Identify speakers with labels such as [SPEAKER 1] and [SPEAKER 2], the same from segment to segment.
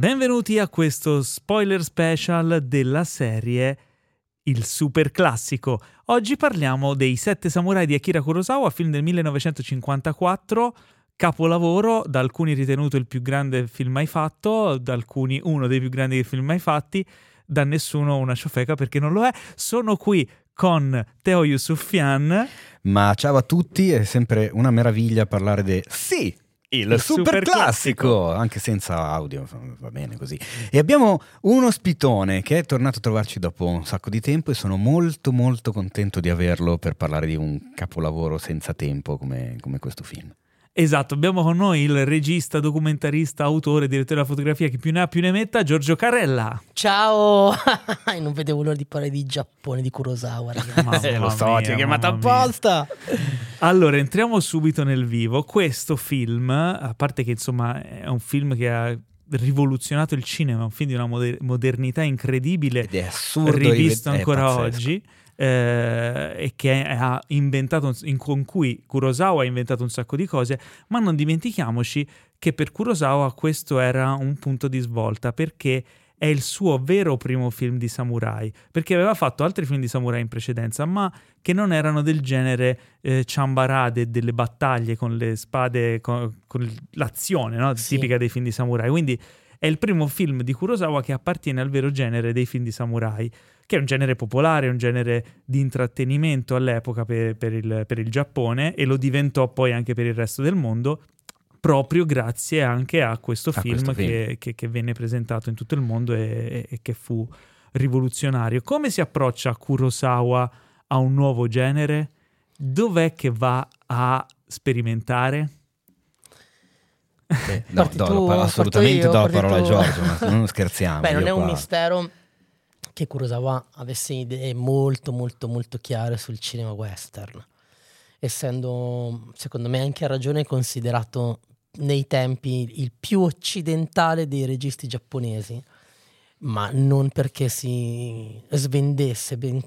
[SPEAKER 1] Benvenuti a questo spoiler special della serie Il super classico. Oggi parliamo dei Sette Samurai di Akira Kurosawa, film del 1954, capolavoro, da alcuni ritenuto il più grande film mai fatto, da alcuni uno dei più grandi film mai fatti, da nessuno una ciofeca perché non lo è. Sono qui con Teo Yusufian.
[SPEAKER 2] Ma ciao a tutti, è sempre una meraviglia parlare di sì, il,
[SPEAKER 1] Il
[SPEAKER 2] super,
[SPEAKER 1] super
[SPEAKER 2] classico,
[SPEAKER 1] classico.
[SPEAKER 2] anche senza audio, va bene così. E abbiamo un ospitone che è tornato a trovarci dopo un sacco di tempo e sono molto molto contento di averlo per parlare di un capolavoro senza tempo come, come questo film.
[SPEAKER 1] Esatto, abbiamo con noi il regista, documentarista, autore, direttore della fotografia, chi più ne ha più ne metta, Giorgio Carella.
[SPEAKER 3] Ciao! non vedevo l'ora di parlare di Giappone, di Kurosawa, ragazzi.
[SPEAKER 1] Mamma
[SPEAKER 2] Eh, lo so,
[SPEAKER 1] mia,
[SPEAKER 2] ti ho chiamato apposta.
[SPEAKER 1] Allora, entriamo subito nel vivo. Questo film, a parte che insomma è un film che ha rivoluzionato il cinema, un film di una moder- modernità incredibile,
[SPEAKER 2] Ed è assurdo
[SPEAKER 1] rivisto
[SPEAKER 2] rived-
[SPEAKER 1] ancora oggi. eh, e che ha inventato in, con cui Kurosawa ha inventato un sacco di cose, ma non dimentichiamoci che per Kurosawa questo era un punto di svolta perché è il suo vero primo film di samurai, perché aveva fatto altri film di samurai in precedenza, ma che non erano del genere eh, ciambarade delle battaglie con le spade, con, con l'azione no?
[SPEAKER 3] Sì.
[SPEAKER 1] tipica dei film di samurai. Quindi è il primo film di Kurosawa che appartiene al vero genere dei film di samurai, che è un genere popolare, un genere di intrattenimento all'epoca per, per il, per il Giappone e lo diventò poi anche per il resto del mondo, proprio grazie anche a questo
[SPEAKER 2] A
[SPEAKER 1] film,
[SPEAKER 2] questo film.
[SPEAKER 1] Che, che- che venne presentato in tutto il mondo e, e che fu rivoluzionario. Come si approccia Kurosawa a un nuovo genere? Dov'è che va a sperimentare?
[SPEAKER 2] Eh, no, do-
[SPEAKER 3] tu,
[SPEAKER 2] assolutamente
[SPEAKER 3] io,
[SPEAKER 2] do la parola a
[SPEAKER 3] tu.
[SPEAKER 2] Giorgio, ma non scherziamo.
[SPEAKER 3] Beh, non è un
[SPEAKER 2] qua-
[SPEAKER 3] mistero che Kurosawa avesse idee molto, molto, molto chiare sul cinema western. Essendo, secondo me, anche a ragione considerato nei tempi il più occidentale dei registi giapponesi, ma non perché si svendesse, ben-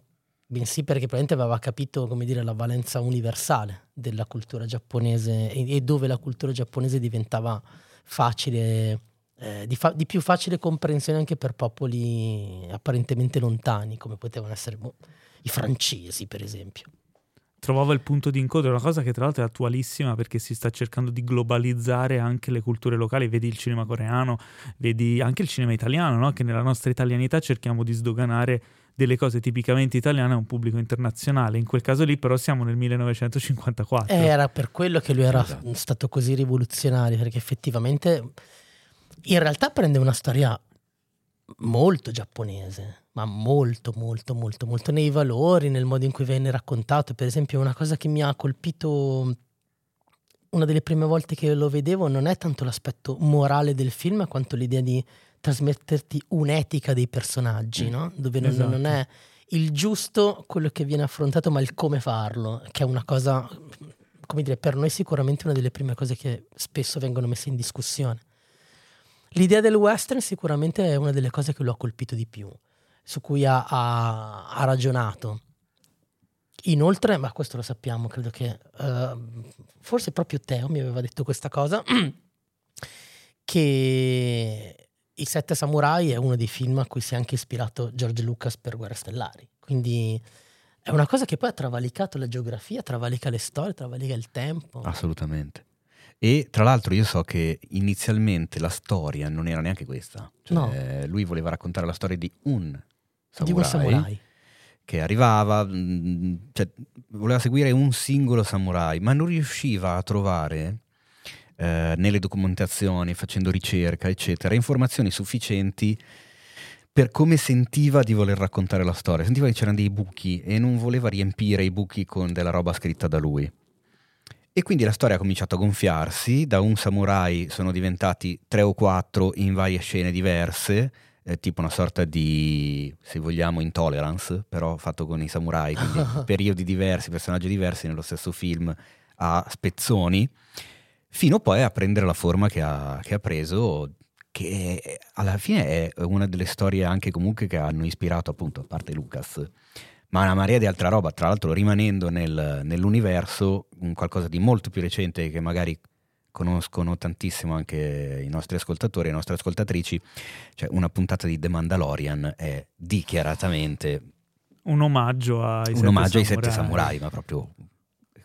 [SPEAKER 3] bensì perché probabilmente aveva capito, dire, la valenza universale della cultura giapponese e, e dove la cultura giapponese diventava facile, eh, di, fa- di più facile comprensione anche per popoli apparentemente lontani, come potevano essere boh, i francesi, per esempio.
[SPEAKER 1] Trovava il punto di incontro, una cosa che tra l'altro è attualissima perché si sta cercando di globalizzare anche le culture locali, vedi il cinema coreano, vedi anche il cinema italiano, no? che nella nostra italianità cerchiamo di sdoganare delle cose tipicamente italiane a un pubblico internazionale, in quel caso lì però siamo nel 1954.
[SPEAKER 3] Eh, Era per quello che lui era
[SPEAKER 2] Esatto.
[SPEAKER 3] stato così rivoluzionario, perché effettivamente in realtà prende una storia molto giapponese, ma molto, molto, molto, molto nei valori, nel modo in cui venne raccontato. Per esempio, una cosa che mi ha colpito una delle prime volte che lo vedevo non è tanto l'aspetto morale del film, quanto l'idea di trasmetterti un'etica dei personaggi, no? Dove non,
[SPEAKER 1] Esatto.
[SPEAKER 3] non è il giusto quello che viene affrontato, ma il come farlo, che è una cosa, come dire, per noi sicuramente una delle prime cose che spesso vengono messe in discussione. L'idea del western sicuramente è una delle cose che lo ha colpito di più, su cui ha, ha- ha ragionato. Inoltre, ma questo lo sappiamo, credo che eh, forse proprio Teo mi aveva detto questa cosa, che I Sette Samurai è uno dei film a cui si è anche ispirato George Lucas per Guerre Stellari. Quindi è una cosa che poi ha travalicato la geografia, travalica le storie, travalica il tempo.
[SPEAKER 2] Assolutamente. E tra l'altro io so che inizialmente la storia non era neanche questa. Cioè, Lui voleva raccontare la storia di un samurai,
[SPEAKER 3] samurai.
[SPEAKER 2] che arrivava, mh, cioè, voleva seguire un singolo samurai, ma non riusciva a trovare eh, nelle documentazioni, facendo ricerca, eccetera, informazioni sufficienti per come sentiva di voler raccontare la storia. Sentiva che c'erano dei buchi e non voleva riempire i buchi con della roba scritta da lui. E quindi la storia ha cominciato a gonfiarsi, da un samurai sono diventati tre o quattro in varie scene diverse, eh, tipo una sorta di, se vogliamo, intolerance, però fatto con i samurai, quindi periodi diversi, personaggi diversi nello stesso film a spezzoni, fino poi a prendere la forma che ha, che ha preso che alla fine è una delle storie anche comunque che hanno ispirato appunto, a parte Lucas, ma una marea di altra roba, tra l'altro rimanendo nel, nell'universo, qualcosa di molto più recente che magari conoscono tantissimo anche i nostri ascoltatori e le nostre ascoltatrici, cioè una puntata di The Mandalorian è dichiaratamente
[SPEAKER 1] un omaggio ai,
[SPEAKER 2] un
[SPEAKER 1] sette,
[SPEAKER 2] omaggio
[SPEAKER 1] samurai.
[SPEAKER 2] ai sette samurai, ma proprio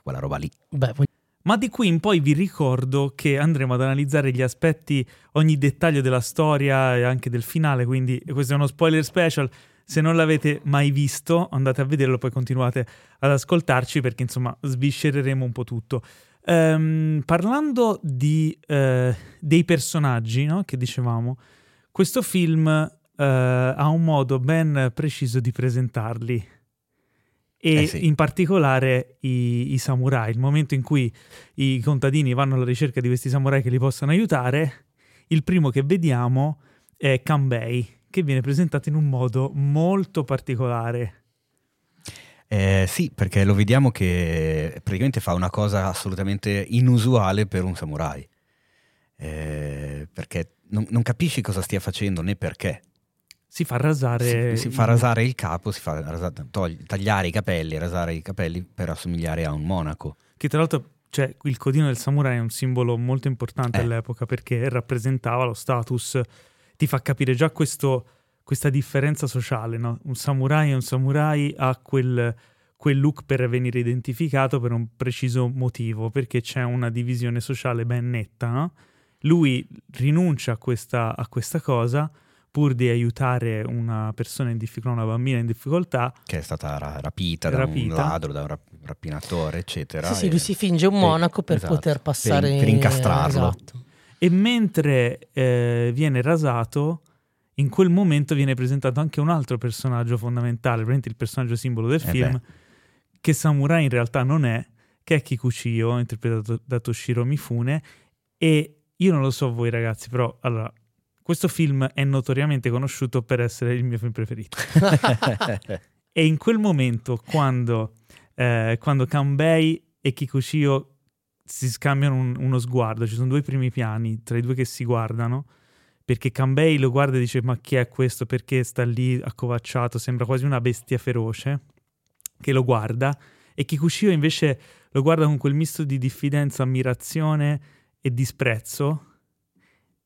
[SPEAKER 2] quella roba lì.
[SPEAKER 3] Beh,
[SPEAKER 1] ma di qui in poi vi ricordo che andremo ad analizzare gli aspetti, ogni dettaglio della storia e anche del finale, quindi questo è uno spoiler special. Se non l'avete mai visto, andate a vederlo, poi continuate ad ascoltarci perché insomma sviscereremo un po' tutto. Ehm, parlando di, eh, dei personaggi no? che dicevamo, questo film eh, ha un modo ben preciso di presentarli e
[SPEAKER 2] Eh sì.
[SPEAKER 1] in particolare i, i samurai. Il momento in cui i contadini vanno alla ricerca di questi samurai che li possano aiutare, il primo che vediamo è Kanbei, che viene presentato in un modo molto particolare.
[SPEAKER 2] Eh, sì, perché lo vediamo che praticamente fa una cosa assolutamente inusuale per un samurai. Eh, perché non, non capisci cosa stia facendo né perché.
[SPEAKER 1] Si fa rasare...
[SPEAKER 2] Si, si fa rasare il capo, si fa rasare- togli- tagliare i capelli, rasare i capelli per assomigliare a un monaco.
[SPEAKER 1] Che tra l'altro, cioè, il codino del samurai è un simbolo molto importante
[SPEAKER 2] Eh.
[SPEAKER 1] all'epoca perché rappresentava lo status, ti fa capire già questo- questa differenza sociale, no? Un samurai è un samurai ha quel, quel look per venire identificato per un preciso motivo, perché c'è una divisione sociale ben netta, no? Lui rinuncia a questa, a questa cosa pur di aiutare una persona in difficoltà, una bambina in difficoltà,
[SPEAKER 2] che è stata ra- rapita, da
[SPEAKER 1] Rapita.
[SPEAKER 2] un ladro, da un rap- rapinatore, eccetera.
[SPEAKER 3] sì, sì,
[SPEAKER 2] e-
[SPEAKER 3] lui si finge un monaco per
[SPEAKER 2] esatto,
[SPEAKER 3] poter passare...
[SPEAKER 2] per incastrarlo.
[SPEAKER 3] Esatto.
[SPEAKER 1] E mentre eh, viene rasato, in quel momento viene presentato anche un altro personaggio fondamentale, praticamente il personaggio simbolo del
[SPEAKER 2] Eh
[SPEAKER 1] film,
[SPEAKER 2] beh.
[SPEAKER 1] che Samurai in realtà non è, che è Kikuchiyo, interpretato da Toshiro Mifune. E io non lo so voi ragazzi, però allora, questo film è notoriamente conosciuto per essere il mio film preferito. E in quel momento, quando, eh, quando Kanbei e Kikuchiyo si scambiano un- uno sguardo, ci sono due primi piani tra i due che si guardano, perché Kanbei lo guarda e dice ma chi è questo, perché sta lì accovacciato, sembra quasi una bestia feroce, che lo guarda, e Kikuchiyo invece lo guarda con quel misto di diffidenza, ammirazione e disprezzo,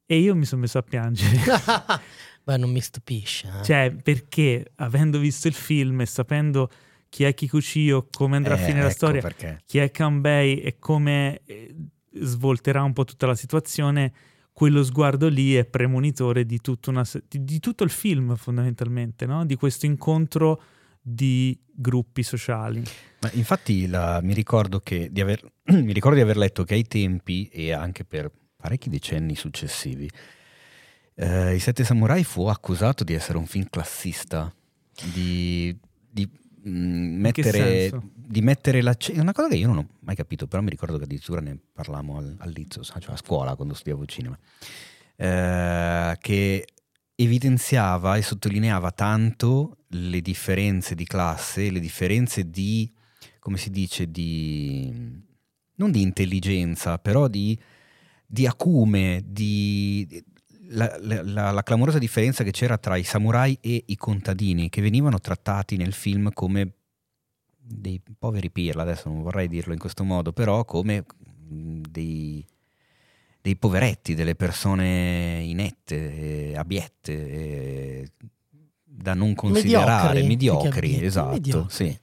[SPEAKER 1] e io mi sono messo a piangere.
[SPEAKER 3] Beh, non mi stupisce. eh.
[SPEAKER 1] Cioè, perché avendo visto il film e sapendo chi è Kikuchiyo, come andrà a
[SPEAKER 2] Eh,
[SPEAKER 1] finire la
[SPEAKER 2] ecco
[SPEAKER 1] storia,
[SPEAKER 2] perché.
[SPEAKER 1] chi è Kanbei e come eh, svolterà un po' tutta la situazione, quello sguardo lì è premonitore di, una di, di tutto il film fondamentalmente, no? di questo incontro di gruppi sociali.
[SPEAKER 2] Ma infatti la- mi, ricordo che di aver, mi ricordo di aver letto che ai tempi e anche per parecchi decenni successivi eh, I Sette Samurai fu accusato di essere un film classista, di, di, mettere, di mettere l'accento. È una cosa che io non ho mai capito, però mi ricordo che addirittura ne parlammo al, all'Izzo, cioè a scuola quando studiavo cinema, eh, che evidenziava e sottolineava tanto le differenze di classe, le differenze di, come si dice, di non di intelligenza, però di, di acume, di la, la- la- la clamorosa differenza che c'era tra i samurai e i contadini, che venivano trattati nel film come dei poveri pirla, adesso non vorrei dirlo in questo modo, però come mh, dei, dei poveretti, delle persone inette, abiette, da non considerare,
[SPEAKER 3] Mediocri,
[SPEAKER 2] mediocri, esatto,
[SPEAKER 3] mediocri.
[SPEAKER 2] sì.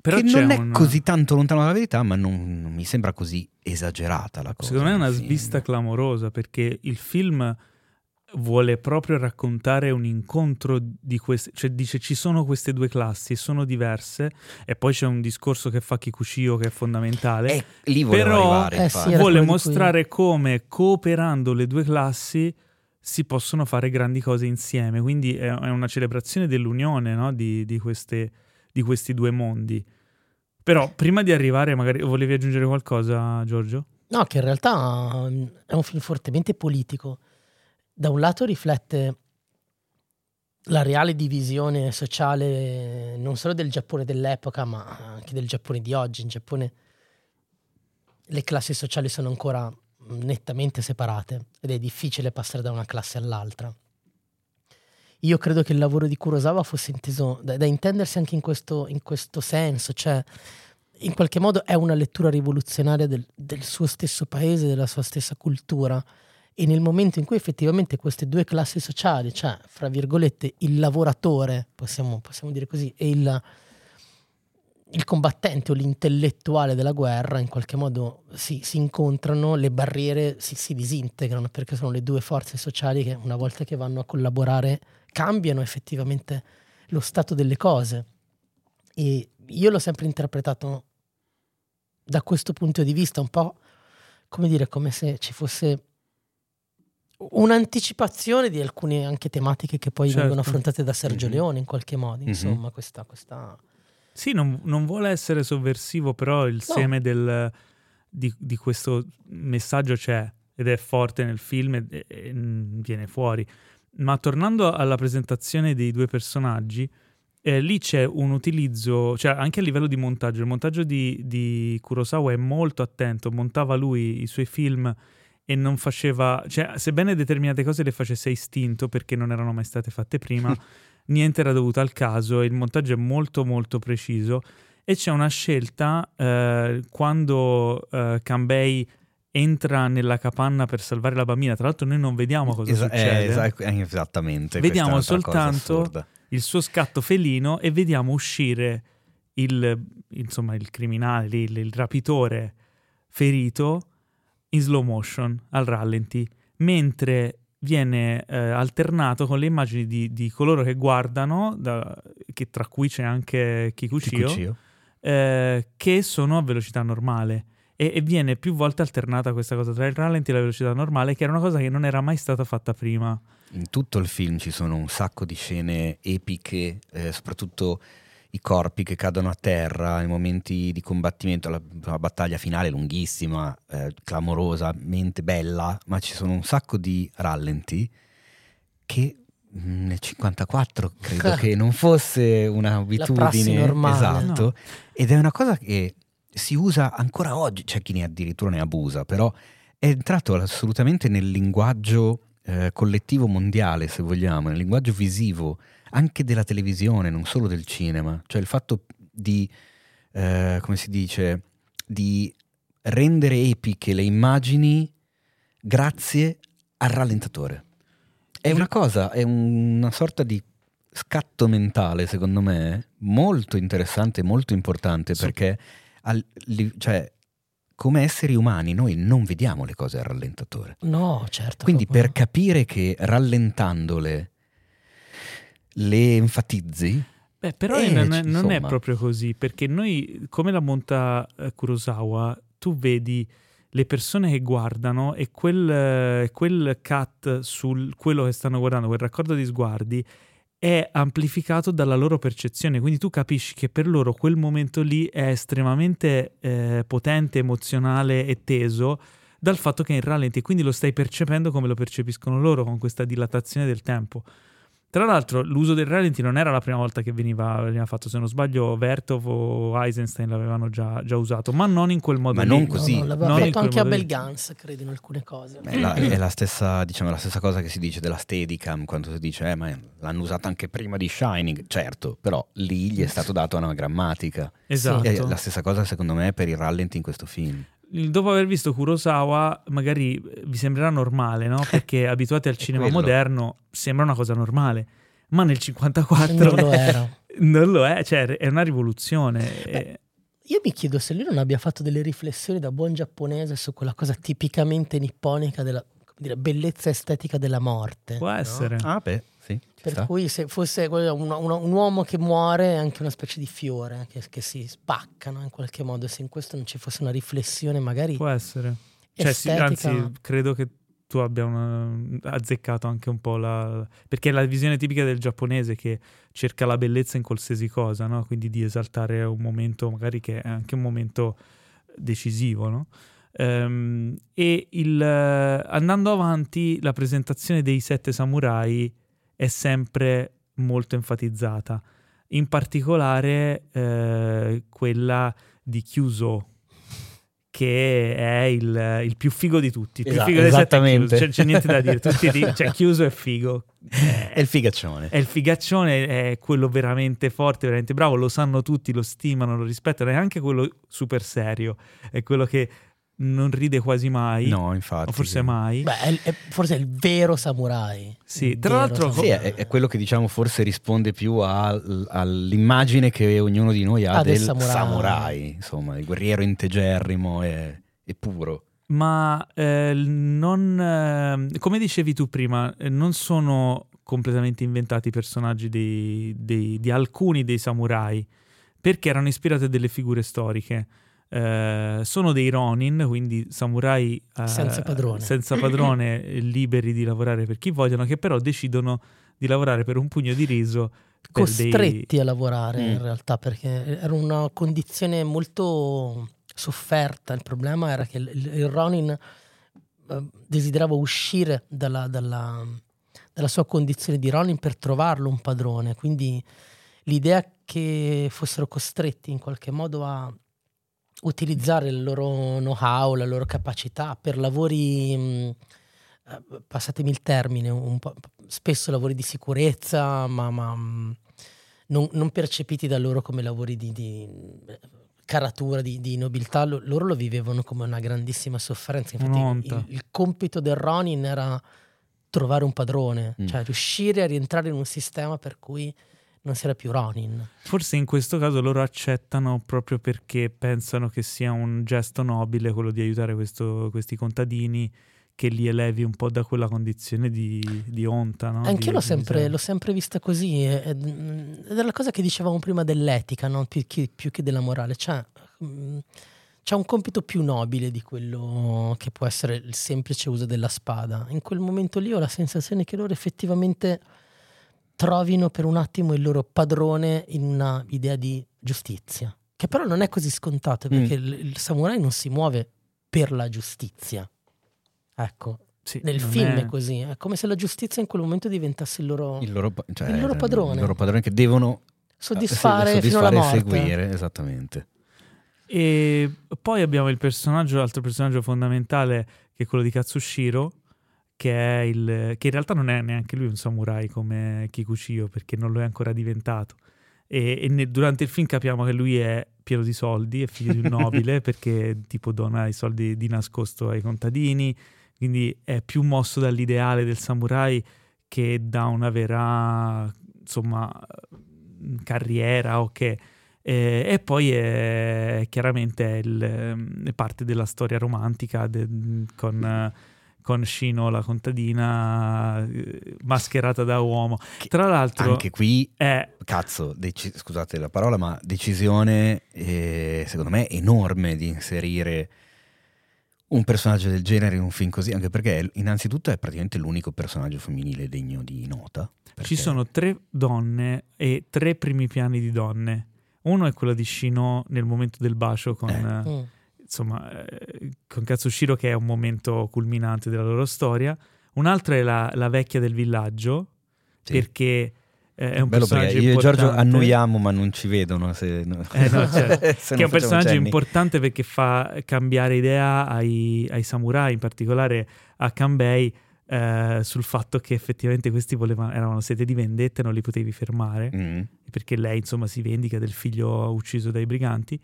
[SPEAKER 1] Però
[SPEAKER 2] che
[SPEAKER 1] c'è
[SPEAKER 2] non è
[SPEAKER 1] un-
[SPEAKER 2] così tanto lontano dalla verità, ma non, non mi sembra così esagerata la cosa.
[SPEAKER 1] Secondo me è una
[SPEAKER 2] film.
[SPEAKER 1] svista clamorosa perché il film vuole proprio raccontare un incontro di queste, cioè dice ci sono queste due classi, sono diverse e poi c'è un discorso che fa Kikuchiyo che è fondamentale.
[SPEAKER 2] Eh,
[SPEAKER 1] Però-
[SPEAKER 2] arrivare,
[SPEAKER 3] Eh, sì,
[SPEAKER 1] vuole mostrare come cooperando le due classi si possono fare grandi cose insieme. Quindi è, è una celebrazione dell'unione no? di, di, queste, di questi due mondi. Però prima di arrivare, magari volevi aggiungere qualcosa, Giorgio?
[SPEAKER 3] No, che in realtà mm, è un film fortemente politico. Da un lato riflette la reale divisione sociale non solo del Giappone dell'epoca, ma anche del Giappone di oggi. In Giappone le classi sociali sono ancora nettamente separate ed è difficile passare da una classe all'altra. Io credo che il lavoro di Kurosawa fosse inteso da, da intendersi anche in questo, in questo, senso, cioè in qualche modo è una lettura rivoluzionaria del, del suo stesso paese, della sua stessa cultura. E nel momento in cui effettivamente queste due classi sociali, cioè fra virgolette il lavoratore, possiamo, possiamo dire così, e il, il, combattente o l'intellettuale della guerra in qualche modo si, si incontrano, le barriere si, si, disintegrano perché sono le due forze sociali che una volta che vanno a collaborare cambiano effettivamente lo stato delle cose. E io l'ho sempre interpretato da questo punto di vista un po' come dire, come se ci fosse un'anticipazione di alcune anche tematiche che poi certo. vengono affrontate da Sergio mm-hmm. Leone in qualche modo, mhm. insomma, mm-hmm. questa, questa...
[SPEAKER 1] Sì, non, non, vuole essere sovversivo, però il no. seme del, di, di, questo messaggio c'è ed è forte nel film e, e, viene fuori. Ma tornando alla presentazione dei due personaggi, eh, lì c'è un utilizzo, cioè anche a livello di montaggio, il montaggio di, di Kurosawa è molto attento, montava lui i suoi film e non faceva, cioè sebbene determinate cose le facesse istinto perché non erano mai state fatte prima, niente era dovuto al caso il montaggio è molto molto preciso. E c'è una scelta eh, quando eh, Cambei entra nella capanna per salvare la bambina, tra l'altro noi non vediamo cosa Esa- succede.
[SPEAKER 2] Eh, eh esattamente.
[SPEAKER 1] Vediamo soltanto il suo scatto felino e vediamo uscire il, insomma, il criminale, il, il rapitore ferito in slow motion, al rallenti, mentre viene eh, alternato con le immagini di, di coloro che guardano, da, che, tra cui c'è anche Kikuchio, Kikuchio. Eh, che sono a velocità normale. E, e, viene più volte alternata questa cosa tra il rallenti e la velocità normale, che era una cosa che non era mai stata fatta prima.
[SPEAKER 2] In tutto il film ci sono un sacco di scene epiche, eh, soprattutto i corpi che cadono a terra, i momenti di combattimento, la, la battaglia finale lunghissima, eh, clamorosamente bella, ma ci sono un sacco di rallenti che mm, nel 54 credo che non fosse un'abitudine
[SPEAKER 3] normale,
[SPEAKER 2] esatto no. ed è una cosa che si usa ancora oggi c'è chi ne addirittura ne abusa però è entrato assolutamente nel linguaggio eh, collettivo mondiale se vogliamo nel linguaggio visivo anche della televisione, non solo del cinema. Cioè il fatto di, eh, come si dice, di rendere epiche le immagini grazie al rallentatore. È una cosa, è una sorta di scatto mentale, secondo me, molto interessante, molto importante, sì. perché al, cioè, come esseri umani noi non vediamo le cose al rallentatore.
[SPEAKER 3] No, certo.
[SPEAKER 2] Quindi per capire che rallentandole le enfatizzi.
[SPEAKER 1] Beh, però eh, non, è, non è proprio così, perché noi, come la monta eh, Kurosawa, tu vedi le persone che guardano e quel, quel cut su quello che stanno guardando, quel raccordo di sguardi, è amplificato dalla loro percezione, quindi tu capisci che per loro quel momento lì è estremamente eh, potente, emozionale e teso dal fatto che è in rallenti, quindi lo stai percependo come lo percepiscono loro con questa dilatazione del tempo. Tra l'altro, l'uso del ralenti non era la prima volta che veniva, veniva fatto, se non sbaglio, Vertov o Eisenstein l'avevano già, già, usato, ma non in quel modo.
[SPEAKER 2] Ma
[SPEAKER 1] lì.
[SPEAKER 2] non così. No,
[SPEAKER 3] no, l'aveva non fatto anche a Belgans, credo, in alcune cose.
[SPEAKER 2] Beh, la, è la stessa, diciamo, la stessa, cosa che si dice della Steadicam, quando si dice, eh, ma l'hanno usata anche prima di Shining. Certo, però lì gli è stato dato una grammatica.
[SPEAKER 1] Esatto.
[SPEAKER 2] È la stessa cosa, secondo me, per i rallenti in questo film
[SPEAKER 1] dopo aver visto Kurosawa, magari eh, vi sembrerà normale, no? Perché abituati al cinema quello. moderno sembra una cosa normale ma nel 54
[SPEAKER 3] non lo era.
[SPEAKER 1] non lo è, cioè è una rivoluzione.
[SPEAKER 3] Beh, io mi chiedo se lui non abbia fatto delle riflessioni da buon giapponese su quella cosa tipicamente nipponica della dire, bellezza estetica della morte.
[SPEAKER 1] Può essere.
[SPEAKER 2] No? Ah, beh,
[SPEAKER 3] Per sta. cui se fosse un, un, un, uomo che muore è anche una specie di fiore che, che si spacca no? in qualche modo. Se in questo non ci fosse una riflessione magari...
[SPEAKER 1] Può essere. Cioè, sì, anzi, credo che tu abbia una- azzeccato anche un po' la... perché è la visione tipica del giapponese che cerca la bellezza in qualsiasi cosa, no? Quindi di esaltare un momento magari che è anche un momento decisivo, no? Ehm, e il, andando avanti, la presentazione dei sette samurai è sempre molto enfatizzata, in particolare eh, quella di Kyuso, che è il, il più figo di tutti.
[SPEAKER 2] Esatto,
[SPEAKER 1] figo è
[SPEAKER 2] esattamente.
[SPEAKER 1] C'è, c'è niente da dire. Tutti di- cioè, Kyuso è figo.
[SPEAKER 2] È il figaccione.
[SPEAKER 1] È il figaccione, è quello veramente forte, veramente bravo, lo sanno tutti, lo stimano, lo rispettano, è anche quello super serio, è quello che non ride quasi mai,
[SPEAKER 2] No, infatti.
[SPEAKER 1] o forse
[SPEAKER 2] sì.
[SPEAKER 1] mai.
[SPEAKER 3] Beh, è, è forse è il vero samurai.
[SPEAKER 1] Sì,
[SPEAKER 3] Il
[SPEAKER 1] tra l'altro-
[SPEAKER 2] Sì, è, è quello che diciamo forse risponde più al- all'immagine che ognuno di noi ha
[SPEAKER 3] Ah, del
[SPEAKER 2] del
[SPEAKER 3] samurai.
[SPEAKER 2] samurai. insomma, il guerriero integerrimo e, e puro.
[SPEAKER 1] Ma eh, non, eh, come dicevi tu prima, eh, non sono completamente inventati i personaggi dei- dei- di alcuni dei samurai, perché erano ispirati a delle figure storiche. Eh, sono dei Ronin, quindi samurai eh,
[SPEAKER 3] Senza padrone.
[SPEAKER 1] senza padrone, eh, liberi di lavorare per chi vogliono, che però decidono di lavorare per un pugno di riso. per dei-
[SPEAKER 3] costretti a lavorare in
[SPEAKER 2] Mm.
[SPEAKER 3] realtà perché era una condizione molto sofferta. Il problema era che il, il- il Ronin eh, desiderava uscire dalla, dalla- dalla sua condizione di Ronin per trovarlo un padrone. Quindi l'idea che fossero costretti in qualche modo a utilizzare il loro know-how, la loro capacità per lavori, mh, eh, passatemi il termine, un po', spesso lavori di sicurezza, ma, ma, mh, non, non percepiti da loro come lavori di, di, eh, caratura, di, di nobiltà, lo- loro lo vivevano come una grandissima sofferenza. Infatti il, il compito del Ronin era trovare un padrone,
[SPEAKER 2] Mm.
[SPEAKER 3] cioè riuscire a rientrare in un sistema per cui non si era più Ronin.
[SPEAKER 1] Forse in questo caso loro accettano proprio perché pensano che sia un gesto nobile quello di aiutare questo- questi contadini che li elevi un po' da quella condizione di, di onta. No?
[SPEAKER 3] Anche io l'ho sempre, l'ho sempre vista così, ed è la cosa che dicevamo prima dell'etica, no? più, che, più che della morale. C'è, mm, c'è un compito più nobile di quello che può essere il semplice uso della spada. In quel momento lì ho la sensazione che loro effettivamente trovino per un attimo il loro padrone in una idea di giustizia, che però non è così scontato perché il, il samurai non si muove per la giustizia. Ecco,
[SPEAKER 1] Sì,
[SPEAKER 3] nel film
[SPEAKER 1] è-
[SPEAKER 3] così, è come se la giustizia in quel momento diventasse il loro
[SPEAKER 2] Il loro, cioè,
[SPEAKER 3] Il loro padrone.
[SPEAKER 2] Il loro padrone che devono
[SPEAKER 3] soddisfare,
[SPEAKER 2] eh,
[SPEAKER 3] fino alla
[SPEAKER 2] soddisfare e
[SPEAKER 3] morte.
[SPEAKER 2] seguire, esattamente.
[SPEAKER 1] E poi abbiamo il personaggio, l'altro personaggio fondamentale che è quello di Katsushiro, che, è il, che in realtà non è neanche lui un samurai come Kikuchiyo, perché non lo è ancora diventato. E, e ne- durante il film capiamo che lui è pieno di soldi, è figlio di un nobile, perché tipo dona i soldi di nascosto ai contadini, quindi è più mosso dall'ideale del samurai che da una vera, insomma, carriera o che... Eh, e poi è chiaramente il, ehm, è parte della storia romantica de- con, con Shino, la contadina eh, mascherata da uomo.
[SPEAKER 2] Che
[SPEAKER 1] Tra l'altro,
[SPEAKER 2] Anche qui,
[SPEAKER 1] è
[SPEAKER 2] cazzo, deci- scusate la parola, ma decisione eh, secondo me enorme di inserire un personaggio del genere in un film così, anche perché innanzitutto è praticamente l'unico personaggio femminile degno di nota.
[SPEAKER 1] Ci
[SPEAKER 2] perché-
[SPEAKER 1] sono tre donne e tre primi piani di donne. Uno è quello di Shino nel momento del bacio con,
[SPEAKER 2] Eh.
[SPEAKER 1] eh,
[SPEAKER 3] Mm.
[SPEAKER 1] Insomma, eh, con Katsushiro che è un momento culminante della loro storia. Un'altra è la, la vecchia del villaggio
[SPEAKER 2] Sì.
[SPEAKER 1] perché eh, è un
[SPEAKER 2] Bello
[SPEAKER 1] personaggio
[SPEAKER 2] io e Giorgio annuiamo ma non ci vedono se, no.
[SPEAKER 1] Eh, no, certo.
[SPEAKER 2] se
[SPEAKER 1] che è un personaggio
[SPEAKER 2] cenni.
[SPEAKER 1] importante perché fa cambiare idea ai, ai samurai, in particolare a Kanbei, eh, sul fatto che effettivamente questi volevano, erano sete di vendetta non li potevi fermare,
[SPEAKER 2] Mm.
[SPEAKER 1] perché lei insomma si vendica del figlio ucciso dai briganti.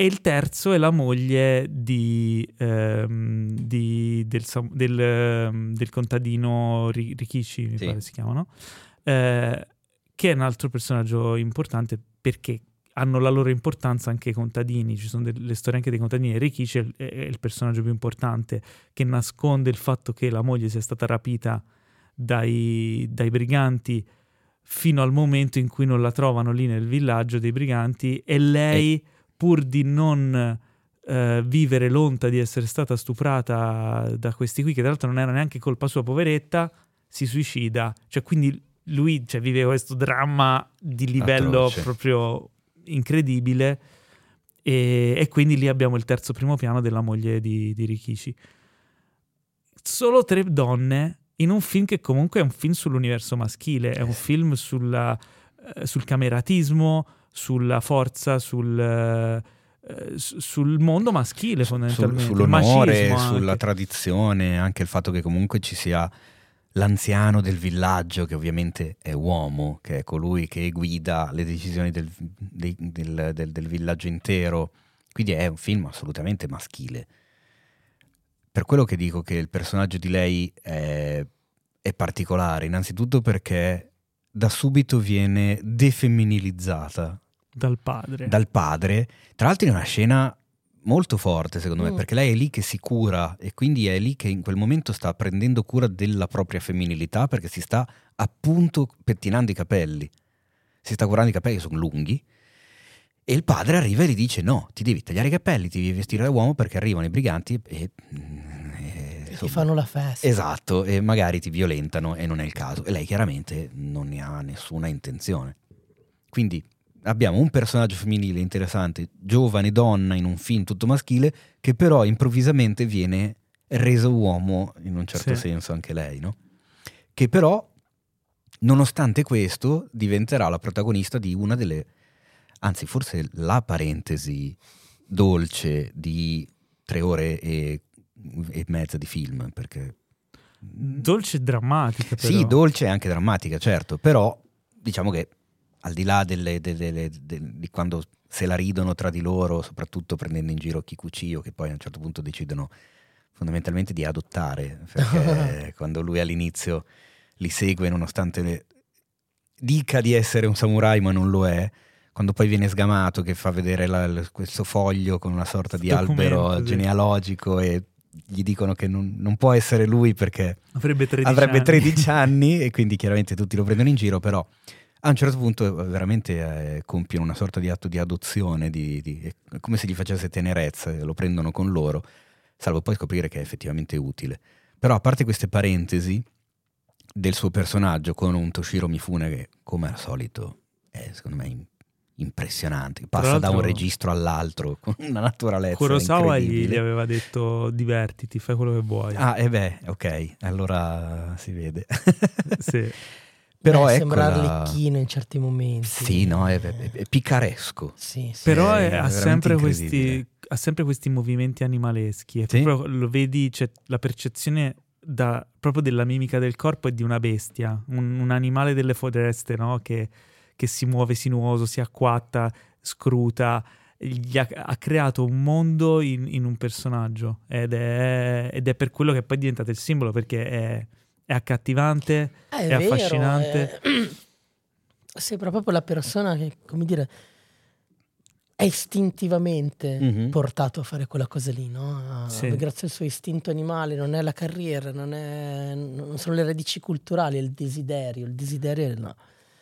[SPEAKER 1] E il terzo è la moglie di, ehm, di- del, del, ehm, del contadino Ri- Rikishi, mi
[SPEAKER 2] Sì.
[SPEAKER 1] pare si chiamano, eh, che è un altro personaggio importante perché hanno la loro importanza anche i contadini, ci sono delle storie anche dei contadini. E Rikishi è, il- è il personaggio più importante che nasconde il fatto che la moglie sia stata rapita dai, dai briganti fino al momento in cui non la trovano lì nel villaggio dei briganti e lei pur di non eh, vivere l'onta di essere stata stuprata da questi qui, che tra l'altro non era neanche colpa sua, poveretta, si suicida. Cioè, quindi lui cioè, vive questo dramma di livello
[SPEAKER 2] Atroce.
[SPEAKER 1] proprio incredibile. E, e quindi lì abbiamo il terzo primo piano della moglie di, di Rikishi. Solo tre donne in un film che comunque è un film sull'universo maschile, è un film sulla, eh, sul cameratismo, sulla forza, sul, eh, su- sul mondo maschile
[SPEAKER 2] Sul-
[SPEAKER 1] fondamentalmente. il
[SPEAKER 2] sull'onore, sulla tradizione, anche il fatto che comunque ci sia l'anziano del villaggio, che ovviamente è uomo, che è colui che guida le decisioni del, del- del- del villaggio intero. Quindi è un film assolutamente maschile. Per quello che dico che il personaggio di lei è, è particolare, innanzitutto perché da subito viene defemminilizzata
[SPEAKER 1] dal padre.
[SPEAKER 2] dal padre, tra l'altro in una scena molto forte secondo me,
[SPEAKER 3] Mm.
[SPEAKER 2] perché lei è lì che si cura e quindi è lì che in quel momento sta prendendo cura della propria femminilità perché si sta appunto pettinando i capelli, si sta curando i capelli che sono lunghi e il padre arriva e gli dice no, ti devi tagliare i capelli, ti devi vestire da uomo perché arrivano i briganti e... e,
[SPEAKER 3] Ti
[SPEAKER 2] insomma,
[SPEAKER 3] fanno la festa.
[SPEAKER 2] Esatto, e magari ti violentano e non è il caso. E lei chiaramente non ne ha nessuna intenzione. Quindi abbiamo un personaggio femminile interessante, giovane donna in un film tutto maschile, che però improvvisamente viene reso uomo in un certo
[SPEAKER 1] Sì.
[SPEAKER 2] senso anche lei, no? Che però, nonostante questo, diventerà la protagonista di una delle, anzi forse la parentesi dolce di tre ore e, e mezza di film, perché
[SPEAKER 1] Dolce e drammatica però.
[SPEAKER 2] sì, dolce e anche drammatica, certo, però diciamo che al di là delle- delle- delle- del- di quando se la ridono tra di loro, soprattutto prendendo in giro Kikuchiyo, che poi a un certo punto decidono fondamentalmente di adottare, perché quando lui all'inizio li segue nonostante le- dica di essere un samurai ma non lo è, quando poi viene sgamato che fa vedere la- questo foglio con una sorta di albero genealogico e gli dicono che non, non può essere lui perché
[SPEAKER 1] Avrebbe 13
[SPEAKER 2] avrebbe
[SPEAKER 1] anni.
[SPEAKER 2] 13 anni e quindi chiaramente tutti lo prendono in giro, però a un certo punto eh, veramente eh, compiono una sorta di atto di adozione, di, di- è come se gli facesse tenerezza, lo prendono con loro, salvo poi scoprire che è effettivamente utile. Però a parte queste parentesi del suo personaggio con un Toshiro Mifune che come al solito è secondo me impressionante, passa da un registro all'altro con una naturalezza
[SPEAKER 1] Kurosawa gli, aveva detto divertiti, fai quello che vuoi.
[SPEAKER 2] Ah, e beh, ok, allora si vede.
[SPEAKER 1] Sì.
[SPEAKER 2] Però
[SPEAKER 3] Beh,
[SPEAKER 2] ecco
[SPEAKER 3] sembra
[SPEAKER 2] la-
[SPEAKER 3] Arlecchino in certi momenti.
[SPEAKER 2] Sì, no, è, è- è picaresco.
[SPEAKER 3] Sì, sì.
[SPEAKER 1] Però
[SPEAKER 2] è
[SPEAKER 1] è- ha, sempre questi, ha sempre questi movimenti animaleschi. È
[SPEAKER 2] Sì?
[SPEAKER 1] proprio- lo vedi, c'è la percezione da- proprio della mimica del corpo è di una bestia, un, un animale delle foreste no? che, che si muove sinuoso, si acquatta, scruta. Gli ha, ha creato un mondo in, in un personaggio ed è, ed è per quello che poi è diventato il simbolo perché è, è accattivante,
[SPEAKER 3] Eh,
[SPEAKER 1] è affascinante.
[SPEAKER 3] è- Sembra proprio la persona che, come dire, è istintivamente
[SPEAKER 2] Mhm.
[SPEAKER 3] portato a fare quella cosa lì, no? A-
[SPEAKER 1] Sì.
[SPEAKER 3] Grazie al suo istinto animale, non è la carriera, non, è- non sono le radici culturali, è il desiderio. Il desiderio è no.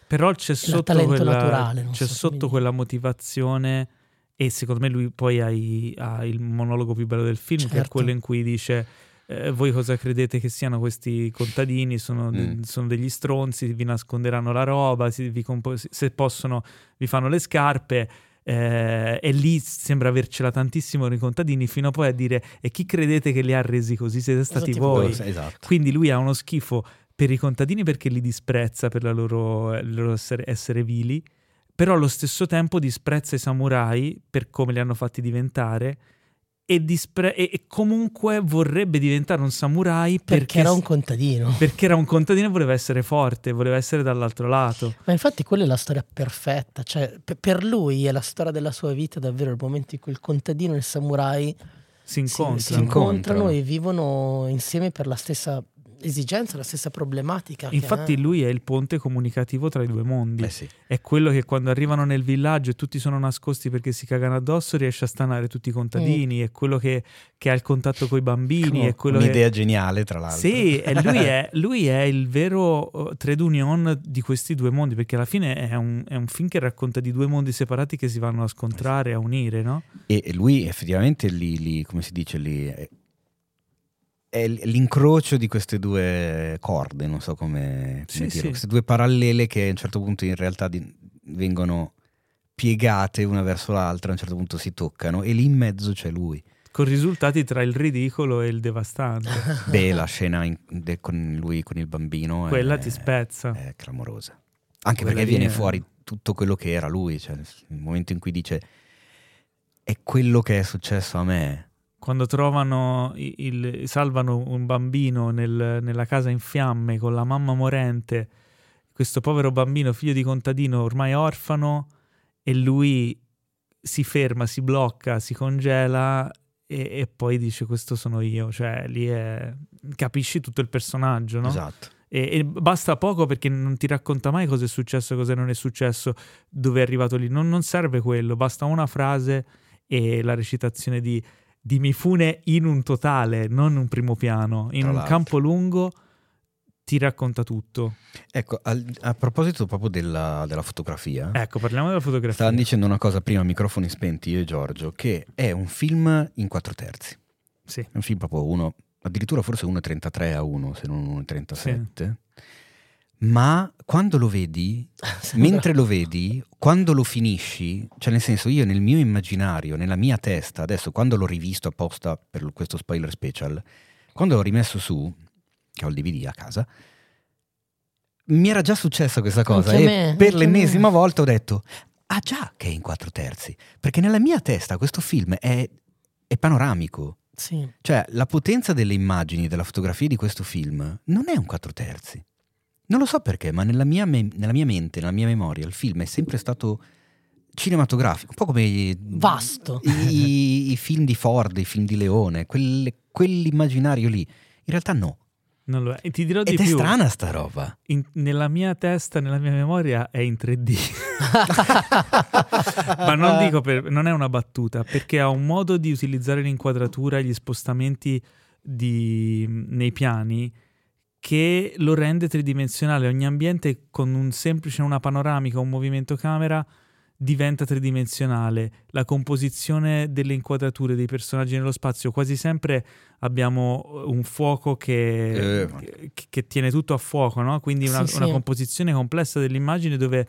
[SPEAKER 1] Però c'è sotto, quella,
[SPEAKER 3] naturale,
[SPEAKER 1] c'è sotto quella motivazione e secondo me lui poi ha, i- ha il monologo più bello del film, che è
[SPEAKER 3] Certo.
[SPEAKER 1] quello in cui dice eh, voi cosa credete che siano questi contadini? Sono,
[SPEAKER 2] Mm.
[SPEAKER 1] sono degli stronzi, vi nasconderanno la roba, si- vi compo- se possono vi fanno le scarpe. eh, e lì sembra avercela tantissimo nei contadini fino a poi a dire e chi credete che li ha resi così siete stati
[SPEAKER 3] Stati
[SPEAKER 1] voi
[SPEAKER 2] Esatto.
[SPEAKER 1] quindi lui ha uno schifo per i contadini perché li disprezza per la loro, il loro essere, essere vili, però allo stesso tempo disprezza i samurai per come li hanno fatti diventare e, dispre- e- e comunque vorrebbe diventare un samurai perché,
[SPEAKER 3] Perché era un contadino.
[SPEAKER 1] perché era un contadino e voleva essere forte, voleva essere dall'altro lato.
[SPEAKER 3] Ma infatti quella è la storia perfetta, cioè pe- per lui è la storia della sua vita davvero il momento in cui il contadino e il samurai
[SPEAKER 1] Si
[SPEAKER 3] si,
[SPEAKER 1] incontrano.
[SPEAKER 3] si
[SPEAKER 2] incontrano.
[SPEAKER 3] incontrano e vivono insieme per la stessa esigenza, la stessa problematica. che
[SPEAKER 1] Infatti
[SPEAKER 3] è-
[SPEAKER 1] lui è il ponte comunicativo tra i due mondi.
[SPEAKER 2] Eh sì.
[SPEAKER 1] È quello che quando arrivano nel villaggio e tutti sono nascosti perché si cagano addosso riesce a stanare tutti i contadini, è quello che, che ha il contatto con i bambini, è quello che...
[SPEAKER 2] Un'idea geniale, tra l'altro.
[SPEAKER 1] Sì, e lui è, lui è il vero uh, trade union di questi due mondi, perché alla fine è un, è un film che racconta di due mondi separati che si vanno a scontrare, a unire, no?
[SPEAKER 2] E e lui effettivamente lì, lì, come si dice lì, è, l'incrocio di queste due corde, non so come, come
[SPEAKER 1] Sì,
[SPEAKER 2] dire,
[SPEAKER 1] sì.
[SPEAKER 2] queste due parallele che a un certo punto in realtà di- vengono piegate una verso l'altra, a un certo punto si toccano e lì in mezzo c'è lui.
[SPEAKER 1] Con risultati tra il ridicolo e il devastante.
[SPEAKER 2] Beh, la scena in- de- con lui, con il bambino,
[SPEAKER 1] Quella
[SPEAKER 2] è,
[SPEAKER 1] ti spezza.
[SPEAKER 2] è clamorosa. Anche
[SPEAKER 1] Quella
[SPEAKER 2] perché viene
[SPEAKER 1] è-
[SPEAKER 2] fuori tutto quello che era lui, cioè il momento in cui dice è quello che è successo a me.
[SPEAKER 1] Quando trovano, i- il, salvano un bambino nel- nella casa in fiamme con la mamma morente, questo povero bambino, figlio di contadino, ormai orfano, e lui si ferma, si blocca, si congela e, e poi dice questo sono io, cioè lì è... capisci tutto il personaggio, no?
[SPEAKER 2] Esatto.
[SPEAKER 1] E, e basta poco perché non ti racconta mai cosa è successo, cosa non è successo, dove è arrivato lì. Non, non serve quello, basta una frase e la recitazione di, di Mifune in un totale, non un primo piano. In
[SPEAKER 2] Tra
[SPEAKER 1] un
[SPEAKER 2] l'altro.
[SPEAKER 1] campo lungo ti racconta tutto.
[SPEAKER 2] Ecco, al- a proposito proprio della, della fotografia,
[SPEAKER 1] Ecco, parliamo della fotografia.
[SPEAKER 2] stavamo dicendo una cosa prima microfoni spenti io e Giorgio, che è un film in quattro terzi.
[SPEAKER 1] Sì.
[SPEAKER 2] È un film proprio uno, addirittura forse 1,33 a 1, se non 1,37. Ma quando lo vedi, mentre lo vedi, quando lo finisci, cioè nel senso io nel mio immaginario, nella mia testa, adesso quando l'ho rivisto apposta per questo spoiler special, quando l'ho rimesso su, che ho il DVD a casa, mi era già successa questa cosa
[SPEAKER 3] Anche
[SPEAKER 2] e
[SPEAKER 3] me,
[SPEAKER 2] per l'ennesima
[SPEAKER 3] me.
[SPEAKER 2] volta ho detto, ah già che è in quattro terzi, perché nella mia testa questo film è, è panoramico.
[SPEAKER 3] Sì.
[SPEAKER 2] Cioè, la potenza delle immagini, della fotografia di questo film non è un quattro terzi. Non lo so perché, ma nella mia, me- nella mia mente, nella mia memoria, il film è sempre stato cinematografico, un po' come i,
[SPEAKER 3] Vasto.
[SPEAKER 2] i- i film di Ford, i film di Leone, quelle- quell'immaginario lì. In realtà no.
[SPEAKER 1] Non lo è. E ti dirò di
[SPEAKER 2] Ed è
[SPEAKER 1] più.
[SPEAKER 2] strana sta roba.
[SPEAKER 1] in- nella mia testa, nella mia memoria è in 3D. Ma non dico per, non è una battuta, perché ha un modo di utilizzare l'inquadratura e gli spostamenti di- nei piani che lo rende tridimensionale. Ogni ambiente con un semplice, una panoramica, un movimento camera diventa tridimensionale. La composizione delle inquadrature dei personaggi nello spazio, quasi sempre abbiamo un fuoco che,
[SPEAKER 2] Eh,
[SPEAKER 1] che- che tiene tutto a fuoco, no? Quindi una,
[SPEAKER 3] Sì,
[SPEAKER 1] una
[SPEAKER 3] sì.
[SPEAKER 1] composizione complessa dell'immagine dove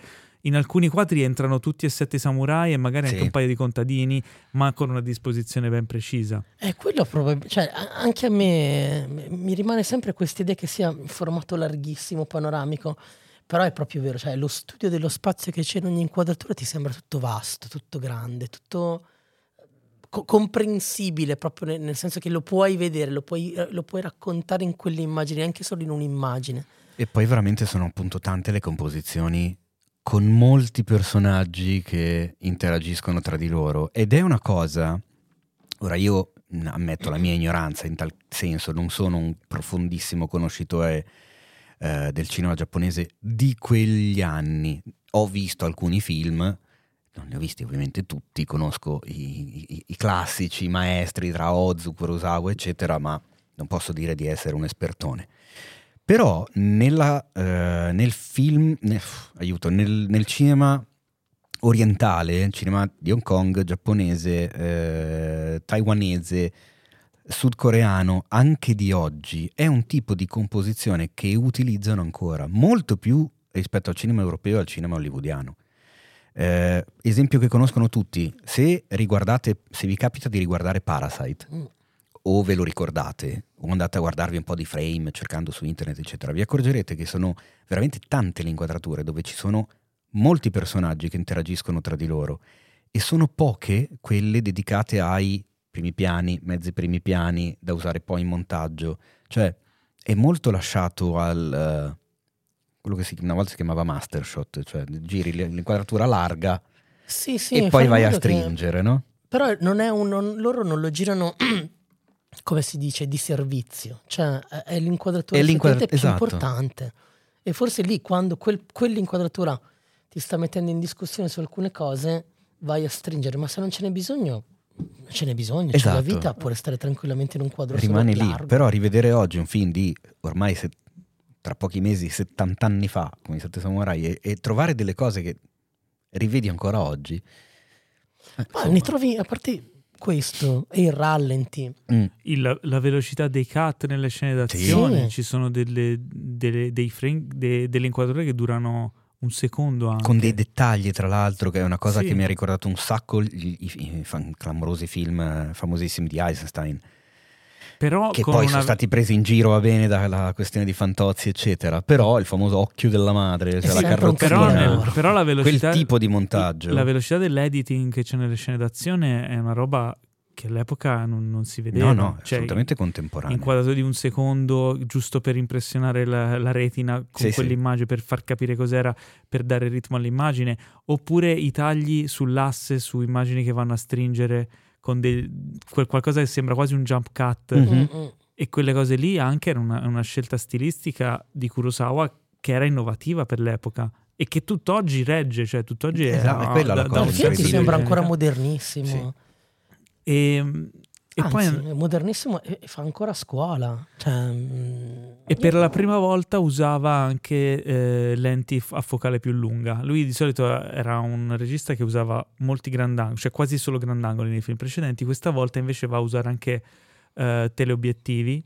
[SPEAKER 1] in alcuni quadri entrano tutti e sette samurai e magari anche
[SPEAKER 2] Sì.
[SPEAKER 1] un paio di contadini, ma con una disposizione ben precisa.
[SPEAKER 3] E quello probabilmente, cioè anche a me mi rimane sempre questa idea che sia in formato larghissimo, panoramico, però è proprio vero, cioè lo studio dello spazio che c'è in ogni inquadratura ti sembra tutto vasto, tutto grande, tutto co- comprensibile proprio nel, nel senso che lo puoi vedere, lo puoi, eh, lo puoi raccontare in quelle immagini, anche solo in un'immagine.
[SPEAKER 2] E poi veramente sono appunto tante le composizioni con molti personaggi che interagiscono tra di loro. Ed è una cosa, ora io ammetto la mia ignoranza in tal senso, non sono un profondissimo conoscitore eh, del cinema giapponese di quegli anni. Ho visto alcuni film, non li ho visti ovviamente tutti, conosco i, i- i classici, i maestri tra Ozu, Kurosawa, eccetera, ma non posso dire di essere un espertone. Però nella, eh, nel film, ne- aiuto, nel, nel cinema orientale, cinema di Hong Kong, giapponese, eh, taiwanese, sudcoreano, anche di oggi, è un tipo di composizione che utilizzano ancora, molto più rispetto al cinema europeo e al cinema hollywoodiano. Eh, esempio che conoscono tutti, se se vi capita di riguardare Parasite,
[SPEAKER 3] Mm.
[SPEAKER 2] O ve lo ricordate, o andate a guardarvi un po' di frame cercando su internet, eccetera, vi accorgerete che sono veramente tante le inquadrature dove ci sono molti personaggi che interagiscono tra di loro e sono poche quelle dedicate ai primi piani, mezzi primi piani da usare poi in montaggio. Cioè è molto lasciato al... eh, quello che si, una volta si chiamava master shot, cioè giri l'inquadratura larga
[SPEAKER 3] Sì, sì,
[SPEAKER 2] e poi vai a
[SPEAKER 3] modo che-
[SPEAKER 2] stringere, no?
[SPEAKER 3] Però non è un, non- loro non lo girano come si dice, di servizio, cioè è- l'inquadratura
[SPEAKER 2] È l'inquadra-
[SPEAKER 3] effettivamente più
[SPEAKER 2] esatto.
[SPEAKER 3] importante. E forse lì, quando quel- quell'inquadratura ti sta mettendo in discussione su alcune cose, vai a stringere, ma se non ce n'è bisogno, non ce n'è bisogno, cioè la
[SPEAKER 2] Esatto.
[SPEAKER 3] vita può restare tranquillamente in un quadro
[SPEAKER 2] rimane lì.
[SPEAKER 3] largo.
[SPEAKER 2] Però rivedere oggi un film di ormai se- tra pochi mesi, 70 anni fa, come i Sette Samurai, e, e trovare delle cose che rivedi ancora oggi. eh,
[SPEAKER 3] Ma
[SPEAKER 2] insomma,
[SPEAKER 3] ne trovi, a parte questo, e il rallenti,
[SPEAKER 2] mm,
[SPEAKER 1] Il- la velocità dei cut nelle scene d'azione,
[SPEAKER 3] Sì.
[SPEAKER 1] ci sono delle, delle- dei frame, de- delle inquadrature che durano un secondo anche.
[SPEAKER 2] con dei dettagli, tra l'altro, che è una cosa
[SPEAKER 1] Sì.
[SPEAKER 2] che mi ha ricordato un sacco i, i- i fan- clamorosi film eh, famosissimi di Eisenstein,
[SPEAKER 1] Però
[SPEAKER 2] che poi
[SPEAKER 1] una-
[SPEAKER 2] sono stati presi in giro, va bene, dalla questione di Fantozzi, eccetera. Però il famoso occhio della madre, cioè la
[SPEAKER 3] un
[SPEAKER 2] carrozzina,
[SPEAKER 1] però,
[SPEAKER 3] Sì,
[SPEAKER 1] però la velocità,
[SPEAKER 2] quel tipo di montaggio.
[SPEAKER 1] la velocità dell'editing che c'è nelle scene d'azione è una roba che all'epoca non, non si vedeva.
[SPEAKER 2] no, no,
[SPEAKER 1] Cioè,
[SPEAKER 2] assolutamente contemporaneo.
[SPEAKER 1] inquadrato di un secondo giusto per impressionare la, la retina con
[SPEAKER 2] Sì, sì.
[SPEAKER 1] quell'immagine per far capire cos'era per dare ritmo all'immagine oppure i tagli sull'asse su immagini che vanno a stringere con quel qualcosa che sembra quasi un jump cut
[SPEAKER 2] Mhm.
[SPEAKER 3] Mm, mm.
[SPEAKER 1] e quelle cose lì anche era una, una scelta stilistica di Kurosawa che era innovativa per l'epoca e che tutt'oggi regge cioè tutt'oggi è,
[SPEAKER 2] Esatto, è quella la
[SPEAKER 1] da-
[SPEAKER 2] cosa
[SPEAKER 1] da di
[SPEAKER 3] sembra ancora modernissimo.
[SPEAKER 1] e, e
[SPEAKER 3] Anzi,
[SPEAKER 1] poi
[SPEAKER 3] è modernissimo e fa ancora scuola. Cioè, mm,
[SPEAKER 1] E per la prima volta usava anche eh, lenti a focale più lunga. Lui di solito era un regista che usava molti grandangoli, cioè quasi solo grandangoli nei film precedenti. Questa volta invece va a usare anche eh, teleobiettivi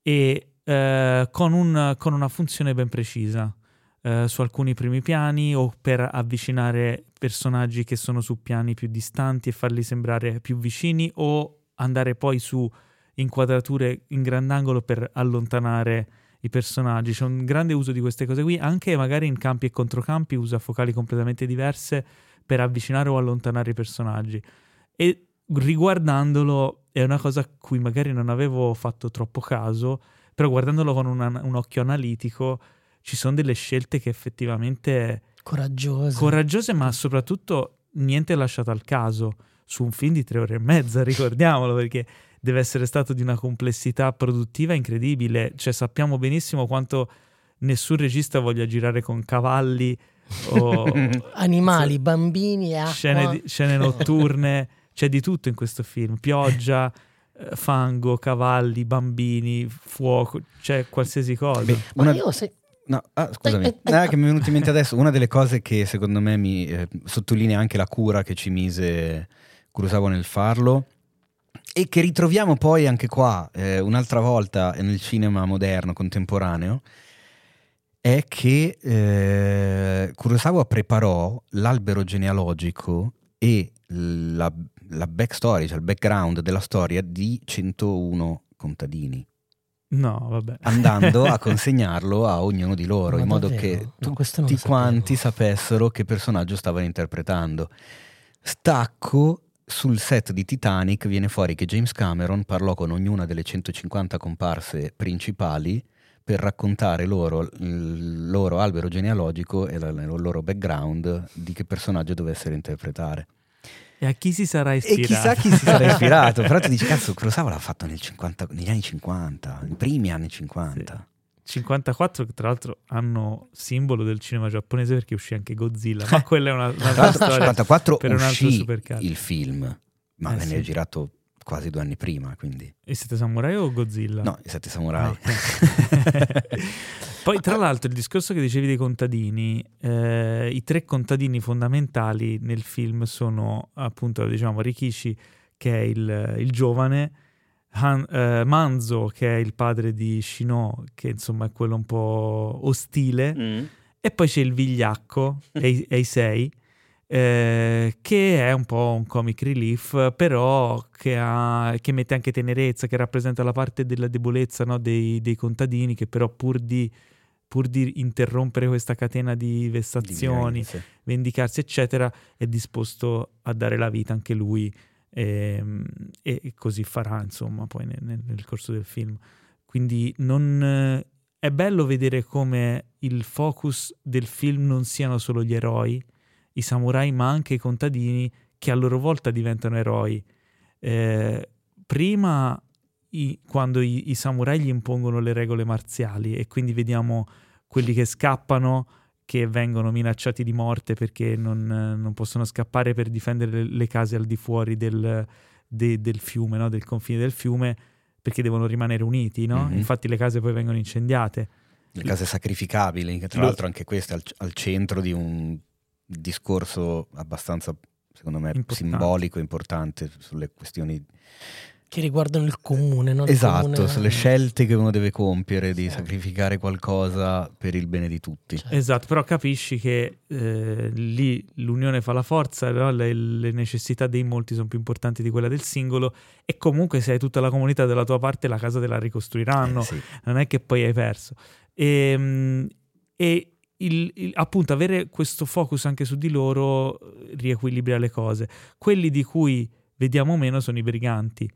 [SPEAKER 1] e eh, con, un- con una funzione ben precisa. eh, su alcuni primi piani o per avvicinare personaggi che sono su piani più distanti e farli sembrare più vicini o andare poi su inquadrature in grandangolo per allontanare i personaggi. C'è un grande uso di queste cose qui, anche magari in campi e controcampi usa focali completamente diverse per avvicinare o allontanare i personaggi. E riguardandolo è una cosa a cui magari non avevo fatto troppo caso, però guardandolo con una- un occhio analitico ci sono delle scelte che effettivamente
[SPEAKER 3] coraggioso.
[SPEAKER 1] coraggiose, ma soprattutto niente lasciato al caso su un film di tre ore e mezza, ricordiamolo, perché deve essere stato di una complessità produttiva incredibile. Cioè, sappiamo benissimo quanto nessun regista voglia girare con cavalli o
[SPEAKER 3] Animali, bambini e acqua.
[SPEAKER 1] scene, di- scene notturne, c'è di tutto in questo film, pioggia, eh, fango, cavalli, bambini, fuoco, c'è qualsiasi cosa.
[SPEAKER 2] Beh,
[SPEAKER 3] Ma
[SPEAKER 2] una-
[SPEAKER 3] io se...
[SPEAKER 2] No, ah, scusami,
[SPEAKER 3] Eh, eh,
[SPEAKER 2] Ah,
[SPEAKER 3] eh,
[SPEAKER 2] che mi è venuto in mente adesso, una delle cose che secondo me mi eh, sottolinea anche la cura che ci mise Kurosawa nel farlo e che ritroviamo poi anche qua eh, un'altra volta nel cinema moderno, contemporaneo, è che eh, Kurosawa preparò l'albero genealogico e la, la backstory, cioè il background della storia di 101 contadini
[SPEAKER 1] No, vabbè.
[SPEAKER 2] andando a consegnarlo a ognuno di loro,
[SPEAKER 3] Ma
[SPEAKER 2] in modo
[SPEAKER 3] davvero?
[SPEAKER 2] che tutti quanti sapessero che personaggio stavano interpretando. Stacco sul set di Titanic viene fuori che James Cameron parlò con ognuna delle 150 comparse principali per raccontare loro il loro albero genealogico e il loro background di che personaggio dovessero interpretare.
[SPEAKER 1] E a chi si sarà
[SPEAKER 2] E
[SPEAKER 1] ispirato?
[SPEAKER 2] chissà chi si sarà ispirato, però ti dici cazzo, Kurosawa l'ha fatto nel 50 negli anni 50, nei primi anni 50.
[SPEAKER 1] 54 che tra l'altro hanno simbolo del cinema giapponese perché uscì anche Godzilla, ma quella è una,
[SPEAKER 2] Tra
[SPEAKER 1] un'altra
[SPEAKER 2] l'altro,
[SPEAKER 1] storia.
[SPEAKER 2] 54
[SPEAKER 1] per un altro
[SPEAKER 2] uscì
[SPEAKER 1] supercar.
[SPEAKER 2] il film, ma
[SPEAKER 1] Eh,
[SPEAKER 2] venne
[SPEAKER 1] sì.
[SPEAKER 2] girato quasi due anni prima, quindi...
[SPEAKER 1] E siete samurai o Godzilla?
[SPEAKER 2] No, i Sette Samurai.
[SPEAKER 1] Ah. Poi, tra l'altro, il discorso che dicevi dei contadini, eh, i tre contadini fondamentali nel film sono appunto, diciamo, Rikishi, che è il, il giovane, Han- eh, Manzo, che è il padre di Shino, che insomma è quello un po' ostile,
[SPEAKER 2] Mm.
[SPEAKER 1] e poi c'è il vigliacco, Ei- Eisei, eh, che è un po' un comic relief, però che, ha- che mette anche tenerezza, che rappresenta la parte della debolezza no, dei, dei contadini, che però pur di, pur di interrompere questa catena di vessazioni,
[SPEAKER 2] Di
[SPEAKER 1] vendicarsi, eccetera, è disposto a dare la vita anche lui. Ehm, E, e così farà, insomma, poi nel, nel- corso del film. Quindi non, è bello vedere come il focus del film non siano solo gli eroi, i samurai, ma anche i contadini che a loro volta diventano eroi. Eh, prima i- quando i, i samurai gli impongono le regole marziali e quindi vediamo quelli che scappano che vengono minacciati di morte perché non, non possono scappare per difendere le, case al di fuori del, de- del fiume, no? del confine del fiume, perché devono rimanere uniti. No?
[SPEAKER 2] Mhm.
[SPEAKER 1] Infatti le case poi vengono incendiate.
[SPEAKER 2] Le case sacrificabili, che tra l'altro anche questo è al, al centro di un discorso abbastanza, secondo me,
[SPEAKER 1] Importante.
[SPEAKER 2] simbolico, importante sulle questioni
[SPEAKER 3] Che riguardano il comune, no? Il
[SPEAKER 2] Esatto,
[SPEAKER 3] comune-
[SPEAKER 2] sulle scelte che uno deve compiere di
[SPEAKER 3] Sì.
[SPEAKER 2] sacrificare qualcosa per il bene di tutti.
[SPEAKER 3] Cioè,
[SPEAKER 1] Esatto, però capisci che eh, lì l'unione fa la forza, no? le, le necessità dei molti sono più importanti di quella del singolo e comunque se hai tutta la comunità dalla tua parte la casa te la ricostruiranno,
[SPEAKER 2] Eh, sì.
[SPEAKER 1] non è che poi hai perso. E, e il- il- appunto avere questo focus anche su di loro riequilibra le cose. Quelli di cui vediamo meno sono i briganti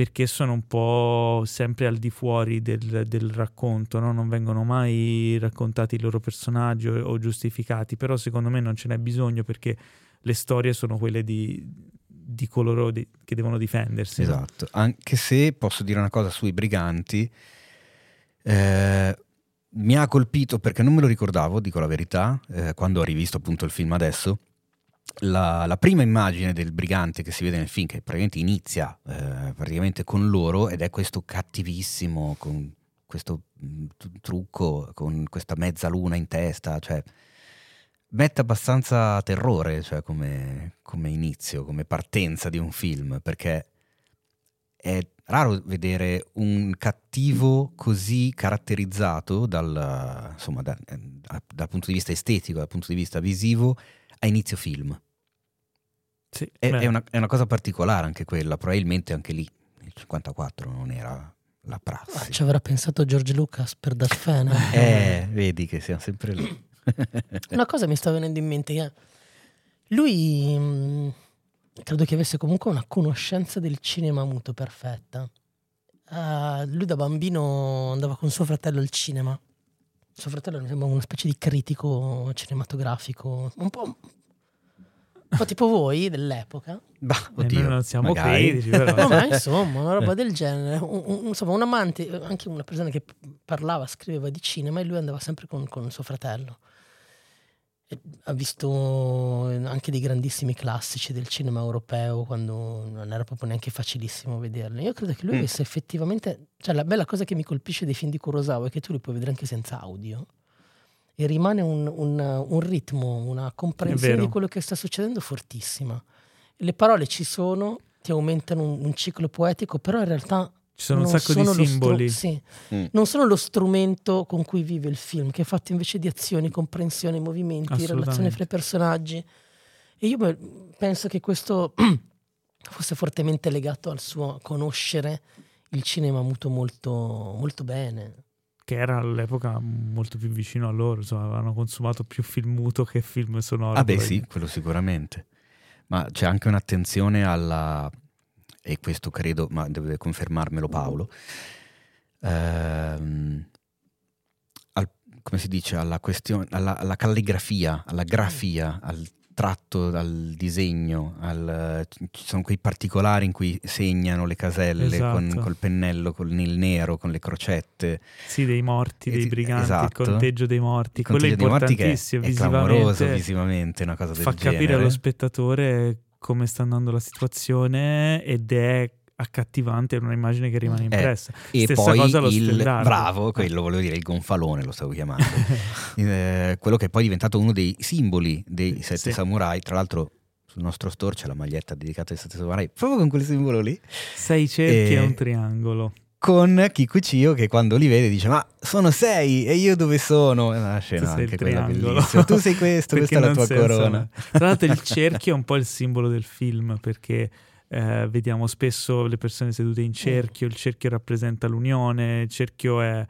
[SPEAKER 1] perché sono un po' sempre al di fuori del, del racconto, no? non vengono mai raccontati i loro personaggi o, o giustificati, però secondo me non ce n'è bisogno perché le storie sono quelle di, di coloro di- che devono difendersi. no?
[SPEAKER 2] Esatto, anche se posso dire una cosa sui briganti, eh, mi ha colpito perché non me lo ricordavo, dico la verità, eh, quando ho rivisto appunto il film adesso. La, la prima immagine del brigante che si vede nel film, che praticamente inizia eh, praticamente con loro, ed è questo cattivissimo, con questo tru- trucco, con questa mezzaluna in testa, cioè mette abbastanza terrore cioè, come, come inizio, come partenza di un film, perché è raro vedere un cattivo così caratterizzato dal, insomma, da- da- dal punto di vista estetico, dal punto di vista visivo, a inizio film.
[SPEAKER 1] Sì,
[SPEAKER 2] È, è una, è una cosa particolare anche quella, probabilmente anche lì, nel 54 non era la
[SPEAKER 3] ah,
[SPEAKER 2] prassi.
[SPEAKER 3] ci avrà pensato George Lucas per Darth Vader.
[SPEAKER 2] Eh, vedi che siamo sempre lì.
[SPEAKER 3] Una cosa mi sta venendo in mente che lui mh, credo che avesse comunque una conoscenza del cinema muto perfetta. Ah, lui da bambino andava con suo fratello al cinema. Suo fratello mi sembra una specie di critico cinematografico, un po', un po' tipo voi dell'epoca.
[SPEAKER 2] Bah,
[SPEAKER 1] eh,
[SPEAKER 2] oddio,
[SPEAKER 1] noi non siamo
[SPEAKER 2] magari.
[SPEAKER 1] critici, però.
[SPEAKER 3] No, ma insomma, una roba del genere. Un, un- insomma, un amante, anche una persona che parlava, scriveva di cinema e lui andava sempre con, con suo fratello. Ha visto anche dei grandissimi classici del cinema europeo quando non era proprio neanche facilissimo vederli. Io credo che lui
[SPEAKER 2] Mm.
[SPEAKER 3] avesse effettivamente. Cioè, la bella cosa che mi colpisce dei film di Kurosawa è che tu li puoi vedere anche senza audio. E rimane un, un- un ritmo, una comprensione di quello che sta succedendo fortissima. Le parole ci sono, ti aumentano un, un ciclo poetico, però in realtà
[SPEAKER 1] Ci sono un
[SPEAKER 3] non
[SPEAKER 1] sacco
[SPEAKER 3] sono
[SPEAKER 1] di simboli.
[SPEAKER 3] stru- sì,
[SPEAKER 2] Mm.
[SPEAKER 3] non sono lo strumento con cui vive il film, che è fatto invece di azioni, comprensione, movimenti, relazione fra i personaggi. E io penso che questo fosse fortemente legato al suo conoscere il cinema muto molto, molto bene.
[SPEAKER 1] che era all'epoca molto più vicino a loro, insomma, avevano consumato più film muto che film sonoro.
[SPEAKER 2] Ah beh sì, quello sicuramente. Ma c'è anche un'attenzione alla, e questo credo, ma deve confermarmelo Paolo, ehm, al- come si dice, alla questione, alla, alla calligrafia, alla grafia, al tratto, al disegno, al- ci sono quei particolari in cui segnano le caselle con,
[SPEAKER 1] Esatto.
[SPEAKER 2] col pennello, con il nero, con le crocette.
[SPEAKER 1] Sì, dei morti, dei
[SPEAKER 2] ti-
[SPEAKER 1] briganti,
[SPEAKER 2] esatto.
[SPEAKER 1] il conteggio dei morti.
[SPEAKER 2] Il
[SPEAKER 1] Quello è
[SPEAKER 2] conteggio dei morti che
[SPEAKER 1] importantissimo,
[SPEAKER 2] è clamoroso
[SPEAKER 1] visivamente.
[SPEAKER 2] visivamente, una cosa del
[SPEAKER 1] fa
[SPEAKER 2] genere.
[SPEAKER 1] capire allo spettatore come sta andando la situazione ed è accattivante, è un'immagine che rimane impressa.
[SPEAKER 2] E
[SPEAKER 1] Stessa
[SPEAKER 2] poi
[SPEAKER 1] cosa lo
[SPEAKER 2] il
[SPEAKER 1] stendardo.
[SPEAKER 2] bravo, quello volevo dire, il gonfalone lo stavo chiamando, Eh, quello che è poi diventato uno dei simboli dei
[SPEAKER 1] Sì,
[SPEAKER 2] sette
[SPEAKER 1] sì.
[SPEAKER 2] samurai. Tra l'altro, sul nostro store c'è la maglietta dedicata ai sette samurai, proprio con quel simbolo lì.
[SPEAKER 1] Sei cerchi e
[SPEAKER 2] E-
[SPEAKER 1] un triangolo.
[SPEAKER 2] Con Kikuchiyo che quando li vede dice: Ma sono sei e io dove sono? È una
[SPEAKER 1] Tu
[SPEAKER 2] scena
[SPEAKER 1] sei
[SPEAKER 2] anche
[SPEAKER 1] il
[SPEAKER 2] quella bellissima. Tu sei questo, questa è la tua corona.
[SPEAKER 1] Tra l'altro il cerchio è un po' il simbolo del film perché eh, vediamo spesso le persone sedute in cerchio, il cerchio rappresenta l'unione, il cerchio è,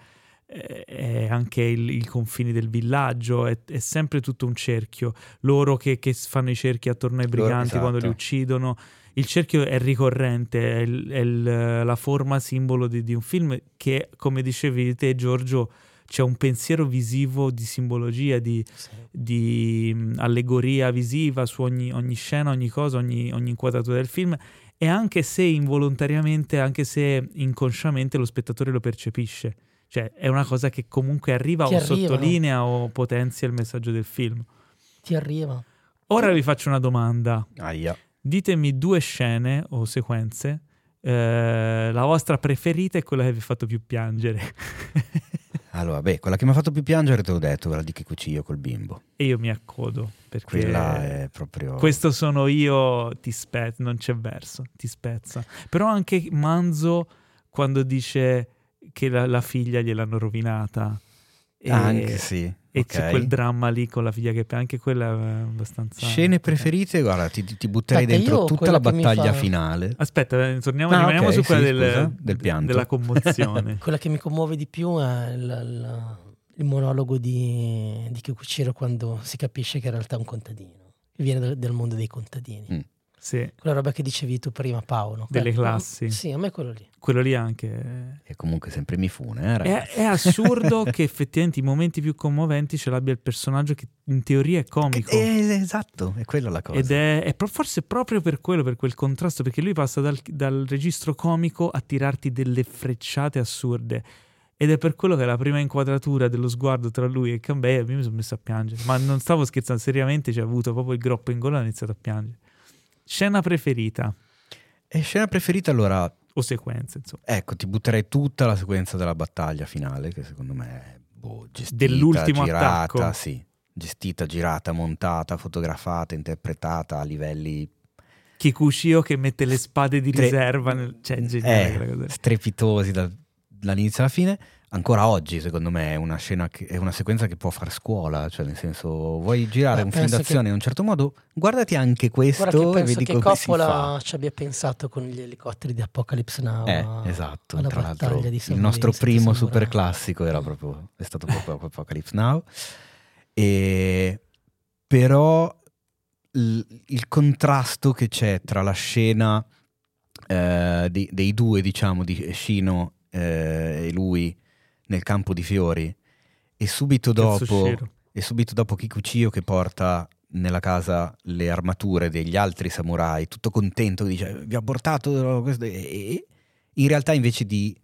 [SPEAKER 1] è- anche il, i confini del villaggio, è, è sempre tutto un cerchio. Loro che, che fanno i cerchi attorno ai
[SPEAKER 2] Loro-
[SPEAKER 1] briganti quando li
[SPEAKER 2] esatto.
[SPEAKER 1] uccidono. Il cerchio è ricorrente, è, il- è il- la forma simbolo di, di un film che, come dicevi te Giorgio, c'è un pensiero visivo di simbologia, di, di mh, allegoria visiva su ogni, ogni scena, ogni cosa, ogni, ogni inquadratura del film e anche se involontariamente, anche se inconsciamente lo spettatore lo percepisce. Cioè è una cosa che comunque arriva
[SPEAKER 3] Ti
[SPEAKER 1] o
[SPEAKER 3] arriva.
[SPEAKER 1] sottolinea o potenzia il messaggio del film.
[SPEAKER 3] Ti arriva.
[SPEAKER 1] Ora vi faccio una domanda.
[SPEAKER 2] Aia.
[SPEAKER 1] Ditemi due scene o sequenze. eh, la vostra preferita e quella che vi ha fatto più piangere.
[SPEAKER 2] Allora, beh, quella che mi ha fatto più piangere te l'ho detto, quella di Kikuchiyo col bimbo.
[SPEAKER 1] e io mi accodo perché
[SPEAKER 2] Quella è proprio...
[SPEAKER 1] questo sono io, ti spezza, non c'è verso, ti spezza. Però anche Manzo quando dice che la, la figlia gliel'hanno rovinata. E,
[SPEAKER 2] Anche sì.
[SPEAKER 1] E
[SPEAKER 2] ok.
[SPEAKER 1] c'è quel dramma lì con la figlia che anche quella è abbastanza...
[SPEAKER 2] Scene preferite, guarda, ti, ti butterei
[SPEAKER 3] Aspetta,
[SPEAKER 2] dentro tutta la battaglia
[SPEAKER 3] fa-
[SPEAKER 2] finale.
[SPEAKER 1] Aspetta, eh, torniamo,
[SPEAKER 2] Ah,
[SPEAKER 1] rimaniamo
[SPEAKER 2] ok,
[SPEAKER 1] su quella
[SPEAKER 2] sì,
[SPEAKER 1] del,
[SPEAKER 2] scusa, del pianto.
[SPEAKER 1] della commozione.
[SPEAKER 3] Quella che mi commuove di più è il, il- il monologo di, di Kikuchiro quando si capisce che in realtà è un contadino, viene dal, dal mondo dei contadini.
[SPEAKER 2] Mm.
[SPEAKER 1] Sì,
[SPEAKER 3] Quella roba che dicevi tu prima, Paolo.
[SPEAKER 1] Delle
[SPEAKER 3] Quella-
[SPEAKER 1] classi.
[SPEAKER 3] Sì, a me è quello lì.
[SPEAKER 1] quello lì anche...
[SPEAKER 2] E comunque sempre Mifune, eh,
[SPEAKER 1] È,
[SPEAKER 2] ragazzi.
[SPEAKER 1] è assurdo che effettivamente i momenti più commoventi ce l'abbia il personaggio che in teoria è comico.
[SPEAKER 2] Eh, esatto, è quella la cosa.
[SPEAKER 1] Ed è, è pro- forse proprio per quello, per quel contrasto, perché lui passa dal, dal registro comico a tirarti delle frecciate assurde. Ed è per quello che la prima inquadratura dello sguardo tra lui e Cambea mi sono messo a piangere. Ma non stavo scherzando, seriamente c'è avuto proprio il groppo in gola e ho iniziato a piangere. Scena preferita
[SPEAKER 2] E scena preferita allora,
[SPEAKER 1] o sequenze, insomma.
[SPEAKER 2] ecco, ti butterei tutta la sequenza della battaglia finale, che secondo me è boh, gestita,
[SPEAKER 1] Dell'ultimo
[SPEAKER 2] girata,
[SPEAKER 1] attacco.
[SPEAKER 2] sì. Gestita, girata, montata, fotografata, interpretata a livelli
[SPEAKER 1] Kikushio che mette le spade di riserva, nel... cioè geniale
[SPEAKER 2] eh, strepitosi dal- dall'inizio alla fine. Ancora oggi, secondo me, è una scena che, è una sequenza che può fare scuola. Cioè, nel senso, vuoi girare
[SPEAKER 3] Beh,
[SPEAKER 2] un film d'azione
[SPEAKER 3] che-
[SPEAKER 2] in un certo modo, guardati anche questo e vedi
[SPEAKER 3] che
[SPEAKER 2] come
[SPEAKER 3] Coppola ci abbia pensato con gli elicotteri di Apocalypse Now.
[SPEAKER 2] Eh, esatto,
[SPEAKER 3] alla
[SPEAKER 2] tra l'altro il nostro primo super classico era proprio, è stato proprio Apocalypse Now. E, però il, il contrasto che c'è tra la scena eh, di- dei due, diciamo, di Shino eh, e lui nel campo di fiori e subito dopo, e subito dopo Kikuchiyo che porta nella casa le armature degli altri samurai, tutto contento, dice vi ho portato questo", e- in realtà invece di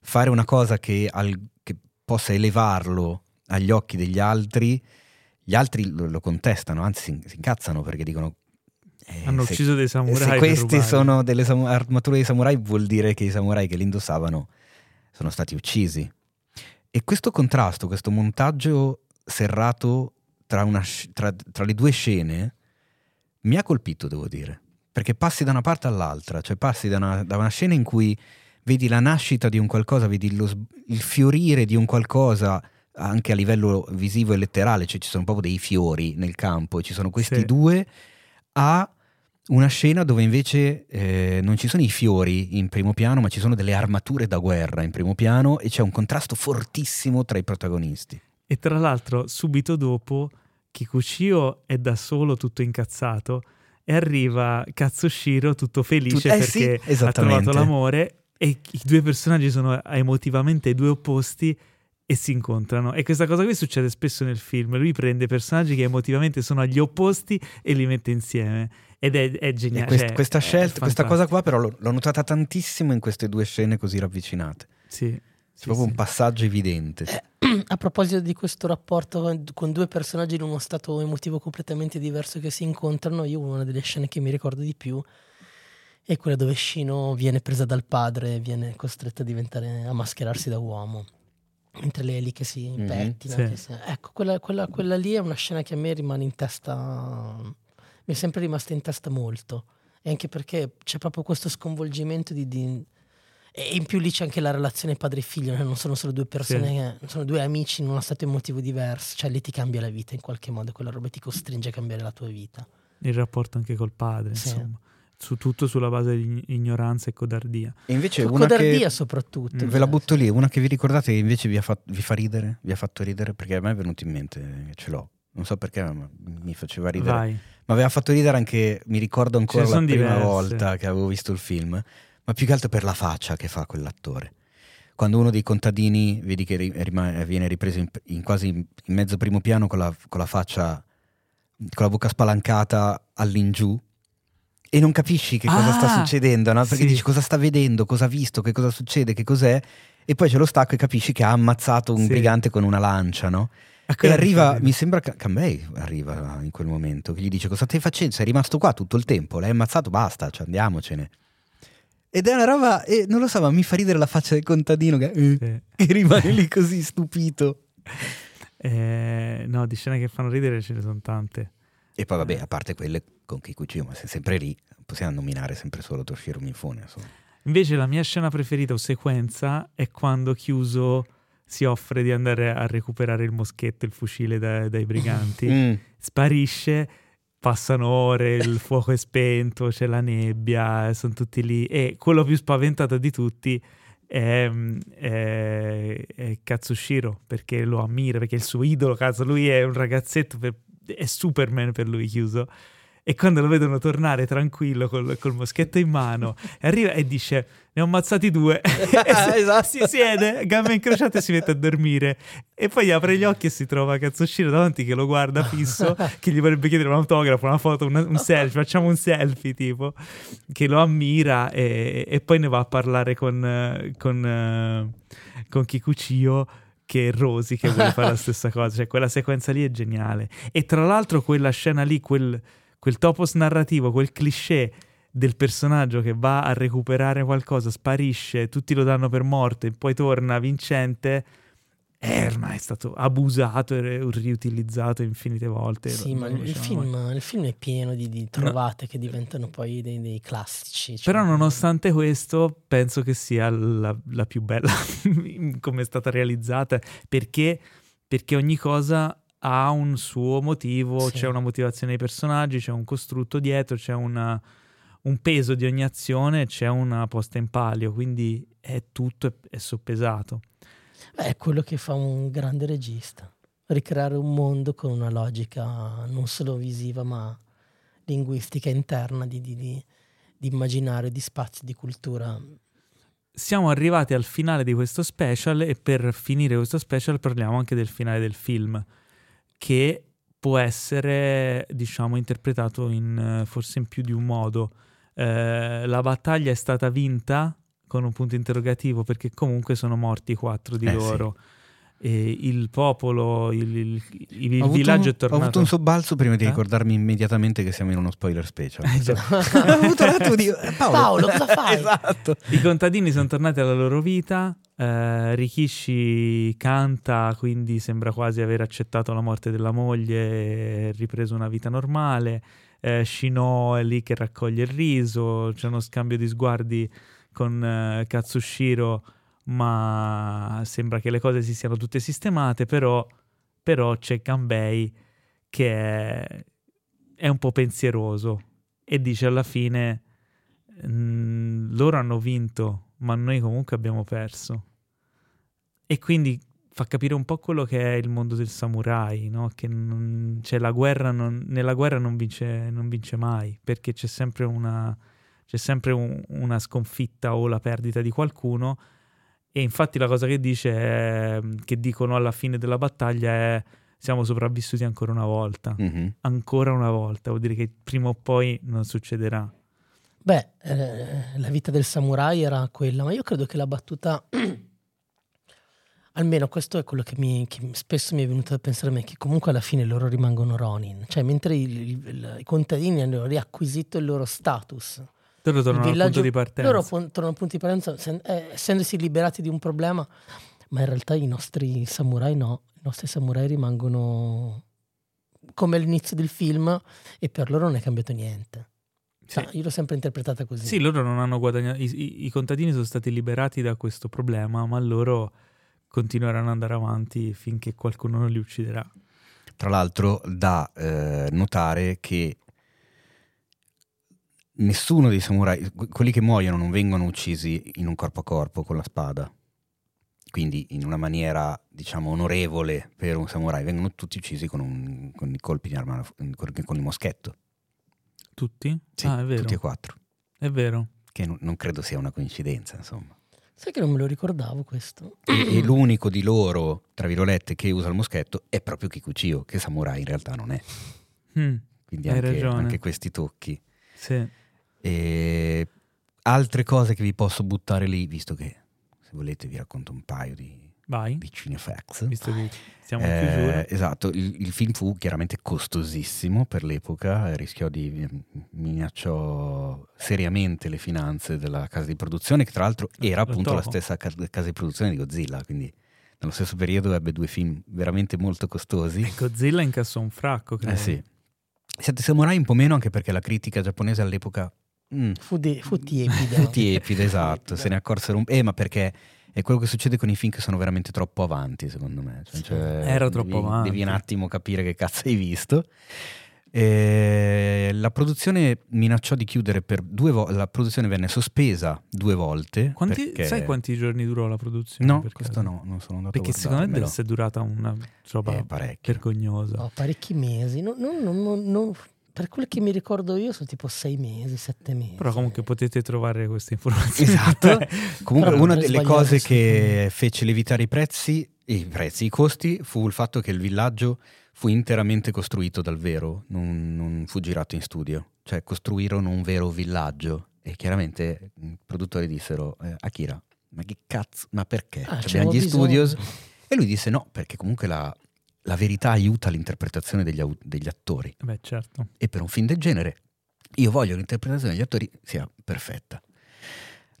[SPEAKER 2] fare una cosa che, al- che possa elevarlo agli occhi degli altri, gli altri lo, lo contestano, anzi si, si incazzano perché dicono eh,
[SPEAKER 1] Hanno
[SPEAKER 2] se-
[SPEAKER 1] ucciso dei samurai.
[SPEAKER 2] se queste sono delle armature dei samurai vuol dire che i samurai che li indossavano sono stati uccisi. E questo contrasto, questo montaggio serrato tra, una tra- tra le due scene mi ha colpito, devo dire, perché passi da una parte all'altra, cioè passi da una, da una scena in cui vedi la nascita di un qualcosa, vedi lo il fiorire di un qualcosa anche a livello visivo e letterale, cioè ci sono proprio dei fiori nel campo, e ci sono questi
[SPEAKER 1] Sì.
[SPEAKER 2] due, a una scena dove invece eh, non ci sono i fiori in primo piano, ma ci sono delle armature da guerra in primo piano e c'è un contrasto fortissimo tra i protagonisti.
[SPEAKER 1] E tra l'altro, subito dopo, Kikuchio è da solo tutto incazzato e arriva Katsushiro tutto felice
[SPEAKER 2] eh sì,
[SPEAKER 1] perché ha
[SPEAKER 2] esattamente.
[SPEAKER 1] trovato l'amore e i due personaggi sono emotivamente due opposti e si incontrano. E questa cosa qui succede spesso nel film. Lui prende personaggi che emotivamente sono agli opposti e li mette insieme. Ed è, è
[SPEAKER 2] E
[SPEAKER 1] geniale.
[SPEAKER 2] quest-
[SPEAKER 1] cioè,
[SPEAKER 2] questa
[SPEAKER 1] è
[SPEAKER 2] scelta, questa cosa qua però l'ho, l'ho notata tantissimo in queste due scene così ravvicinate.
[SPEAKER 1] Sì,
[SPEAKER 2] C'è
[SPEAKER 1] sì,
[SPEAKER 2] proprio
[SPEAKER 1] sì.
[SPEAKER 2] un passaggio evidente.
[SPEAKER 3] A proposito di questo rapporto con- con due personaggi in uno stato emotivo completamente diverso che si incontrano, io una delle scene che mi ricordo di più è quella dove Shino viene presa dal padre e viene costretta a diventare a mascherarsi da uomo. Mentre lei è lì che si
[SPEAKER 2] Mhm,
[SPEAKER 3] pettina.
[SPEAKER 1] sì.
[SPEAKER 3] che si- Ecco, quella, quella- quella lì è una scena che a me rimane in testa, mi è sempre rimasta in testa molto. E anche perché c'è proprio questo sconvolgimento di- di, e in più lì c'è anche la relazione padre-figlio, non sono solo due persone, che- sono due amici in uno stato emotivo diverso, cioè lì ti cambia la vita in qualche modo, quella roba ti costringe a cambiare la tua vita.
[SPEAKER 1] Il rapporto anche col padre,
[SPEAKER 3] Sì.
[SPEAKER 1] insomma. Su tutto sulla base di ignoranza e codardia.
[SPEAKER 2] E invece
[SPEAKER 3] Su
[SPEAKER 2] una
[SPEAKER 3] codardia
[SPEAKER 2] che,
[SPEAKER 3] soprattutto.
[SPEAKER 1] Mm.
[SPEAKER 2] ve la butto lì, una che vi ricordate che invece vi, ha fat- vi fa ridere, vi ha fatto ridere, perché a me è venuto in mente, ce l'ho. Non so perché, ma mi faceva ridere.
[SPEAKER 1] Vai.
[SPEAKER 2] Ma aveva fatto ridere anche, mi ricordo ancora la prima
[SPEAKER 1] diverse.
[SPEAKER 2] volta che avevo visto il film, ma più che altro per la faccia che fa quell'attore. Quando uno dei contadini, vedi che ri- rima- viene ripreso in, in quasi in mezzo primo piano con la, con la faccia, con la bocca spalancata all'ingiù, e non capisci che cosa sta
[SPEAKER 1] Ah,
[SPEAKER 2] succedendo, no? perché
[SPEAKER 1] sì.
[SPEAKER 2] dici cosa sta vedendo, cosa ha visto, che cosa succede, che cos'è, e poi c'è lo stacco e capisci che ha ammazzato un
[SPEAKER 1] Sì.
[SPEAKER 2] brigante con una lancia, no? E arriva, mi sembra che Cambrai arriva in quel momento, che gli dice cosa stai facendo? Sei rimasto qua tutto il tempo, l'hai ammazzato, basta, cioè, andiamocene. Ed è una roba, e non lo so, ma mi fa ridere la faccia del contadino che, eh,
[SPEAKER 1] Sì.
[SPEAKER 2] che rimane lì così stupito.
[SPEAKER 1] Eh, no, di scene che fanno ridere ce ne sono tante.
[SPEAKER 2] E poi vabbè, a parte quelle con Kikuchi, ma sei sempre lì, possiamo nominare sempre solo Toshiro Mifune, insomma.
[SPEAKER 1] Invece la mia scena preferita o sequenza è quando Chiuso si offre di andare a recuperare il moschetto, il fucile da- dai briganti.
[SPEAKER 2] Mm.
[SPEAKER 1] Sparisce, passano ore, il fuoco è spento, c'è la nebbia, sono tutti lì. E quello più spaventato di tutti è, è, è Katsushiro, perché lo ammira, perché è il suo idolo, cazzo, lui è un ragazzetto, per- è Superman per lui Chiuso. E quando lo vedono tornare tranquillo col, col moschetto in mano, arriva e dice: Ne ho ammazzati due. si,
[SPEAKER 2] Esatto.
[SPEAKER 1] si siede, gambe incrociate e si mette a dormire. E poi apre gli occhi e si trova Katsushiro davanti che lo guarda fisso, che gli vorrebbe chiedere un autografo, una foto, una- un selfie. Facciamo un selfie, tipo, che lo ammira e, e poi ne va a parlare con, con, con Kikuchiyo che è Rosy che vuole fare la stessa cosa, cioè quella sequenza lì è geniale. E tra l'altro quella scena lì, quel, quel topos narrativo, quel cliché del personaggio che va a recuperare qualcosa, sparisce, tutti lo danno per morto e poi torna vincente, è ormai stato abusato e riutilizzato infinite volte.
[SPEAKER 3] Sì, ma il
[SPEAKER 1] diciamo.
[SPEAKER 3] film, il film è pieno di, di trovate che diventano poi dei, dei classici. cioè-
[SPEAKER 1] Però nonostante questo penso che sia la, la più bella come è stata realizzata perché, perché ogni cosa ha un suo motivo,
[SPEAKER 3] Sì.
[SPEAKER 1] c'è una motivazione dei personaggi, c'è un costrutto dietro, c'è una- un peso di ogni azione, c'è una posta in palio, quindi è tutto è, è soppesato.
[SPEAKER 3] È quello che fa un grande regista. Ricreare un mondo con una logica non solo visiva ma linguistica interna di, di, di, di immaginario, di spazio, di cultura.
[SPEAKER 1] Siamo arrivati al finale di questo special e per finire questo special parliamo anche del finale del film, che può essere, diciamo, interpretato in eh, forse in più di un modo. Eh, la battaglia è stata vinta con un punto interrogativo perché comunque sono morti quattro di
[SPEAKER 2] Eh, sì.
[SPEAKER 1] loro. E il popolo, il, il- il villaggio
[SPEAKER 2] un-
[SPEAKER 1] è tornato.
[SPEAKER 2] Ho avuto un sobbalzo prima di
[SPEAKER 1] Eh?
[SPEAKER 2] ricordarmi immediatamente che siamo in uno spoiler special.
[SPEAKER 1] Eh,
[SPEAKER 2] ho avuto un attimo di... Paolo,
[SPEAKER 3] Paolo, cosa fai?
[SPEAKER 2] esatto.
[SPEAKER 1] I contadini sono tornati alla loro vita. Eh, Rikishi canta, quindi sembra quasi aver accettato la morte della moglie e ripreso una vita normale. Eh, Shino è lì che raccoglie il riso. C'è uno scambio di sguardi con eh, Katsushiro, ma sembra che le cose si siano tutte sistemate. Però, però c'è Kanbei che è, è un po' pensieroso e dice alla fine "Mm, loro hanno vinto ma noi comunque abbiamo perso e quindi fa capire un po' quello che è il mondo del samurai no? che non- cioè, la guerra non- nella guerra non vince, non vince mai perché c'è sempre una c'è sempre un- una sconfitta o la perdita di qualcuno e infatti la cosa che dice è, che dicono alla fine della battaglia è siamo sopravvissuti ancora una volta
[SPEAKER 2] Mhm.
[SPEAKER 1] ancora una volta vuol dire che prima o poi non succederà
[SPEAKER 3] Beh, eh, la vita del samurai era quella, ma io credo che la battuta, almeno questo è quello che, mi, che spesso mi è venuto da pensare a me, che comunque alla fine loro rimangono Ronin, cioè mentre il- il- i contadini hanno riacquisito il loro status,
[SPEAKER 1] loro
[SPEAKER 3] il
[SPEAKER 1] tornano al punto di partenza
[SPEAKER 3] loro pon- tornano al punto di partenza sen- eh, essendosi liberati di un problema, ma in realtà i nostri samurai no, i nostri samurai rimangono come all'inizio del film e per loro non è cambiato niente.
[SPEAKER 1] Sì.
[SPEAKER 3] Cioè, io l'ho sempre interpretata così.
[SPEAKER 1] Sì, loro non hanno guadagnato. I, i- i contadini sono stati liberati da questo problema, ma loro continueranno ad andare avanti finché qualcuno non li ucciderà.
[SPEAKER 2] Tra l'altro da eh, notare che nessuno dei samurai, que- quelli che muoiono non vengono uccisi in un corpo a corpo con la spada, quindi in una maniera diciamo onorevole per un samurai, vengono tutti uccisi con, un- con i colpi di arma, con, con il moschetto.
[SPEAKER 1] Tutti?
[SPEAKER 2] Sì,
[SPEAKER 1] ah, è vero.
[SPEAKER 2] tutti e quattro,
[SPEAKER 1] È vero.
[SPEAKER 2] che non, non credo sia una coincidenza insomma.
[SPEAKER 3] Sai che non me lo ricordavo questo?
[SPEAKER 2] E, e l'unico di loro, tra virgolette, che usa il moschetto è proprio Kikuchiyo, che samurai in realtà non è.
[SPEAKER 1] Mm,
[SPEAKER 2] Quindi
[SPEAKER 1] Hai
[SPEAKER 2] anche,
[SPEAKER 1] ragione.
[SPEAKER 2] anche questi tocchi.
[SPEAKER 1] sì.
[SPEAKER 2] E altre cose che vi posso buttare lì, visto che se volete vi racconto un paio di,
[SPEAKER 1] Vai,
[SPEAKER 2] di Cinefax.
[SPEAKER 1] visto che siamo in
[SPEAKER 2] Eh,
[SPEAKER 1] chiusura.
[SPEAKER 2] esatto, il, il film fu chiaramente costosissimo per l'epoca, rischiò di minacciò seriamente le finanze della casa di produzione, che tra l'altro era
[SPEAKER 1] Lo
[SPEAKER 2] appunto la stessa ca- casa di produzione di Godzilla, quindi nello stesso periodo ebbe due film veramente molto costosi.
[SPEAKER 1] E Godzilla incassò un fracco, credo.
[SPEAKER 2] Eh sì. Sette Samurai un po' meno anche perché la critica giapponese all'epoca mm,
[SPEAKER 3] Fu, de- fu tiepida.
[SPEAKER 2] fu tiepida, esatto,
[SPEAKER 3] Tiepida.
[SPEAKER 2] se ne accorsero un Eh, ma perché è quello che succede con i film che sono veramente troppo avanti, secondo me. Cioè, cioè,
[SPEAKER 1] Era troppo
[SPEAKER 2] devi,
[SPEAKER 1] avanti.
[SPEAKER 2] Devi un attimo capire che cazzo hai visto. E la produzione minacciò di chiudere per due volte. La produzione venne sospesa due volte.
[SPEAKER 1] Quanti-
[SPEAKER 2] perché-
[SPEAKER 1] Sai quanti giorni durò la produzione?
[SPEAKER 2] No,
[SPEAKER 1] per
[SPEAKER 2] questo
[SPEAKER 1] caso?
[SPEAKER 2] no, non sono andato
[SPEAKER 1] Perché
[SPEAKER 2] a
[SPEAKER 1] secondo me deve essere durata una roba
[SPEAKER 2] Eh,
[SPEAKER 1] vergognosa.
[SPEAKER 3] No, parecchi mesi. Non- non- non- non- non- per quel che mi ricordo io sono tipo sei mesi, sette mesi.
[SPEAKER 1] Però comunque potete trovare queste informazioni.
[SPEAKER 2] Esatto. Comunque,
[SPEAKER 3] Però
[SPEAKER 2] una delle cose che fece lievitare i prezzi, i prezzi, i costi, fu il fatto che il villaggio fu interamente costruito dal vero, non, non fu girato in studio. Cioè, costruirono un vero villaggio. E chiaramente i produttori dissero: eh, Akira, ma che cazzo, ma perché?
[SPEAKER 3] Ah,
[SPEAKER 2] Cioè, abbiamo gli
[SPEAKER 3] bisogno.
[SPEAKER 2] studios. E lui disse: No, perché comunque la, la verità aiuta l'interpretazione degli, au- degli attori
[SPEAKER 1] Beh, certo.
[SPEAKER 2] e per un film del genere io voglio che l'interpretazione degli attori sia perfetta.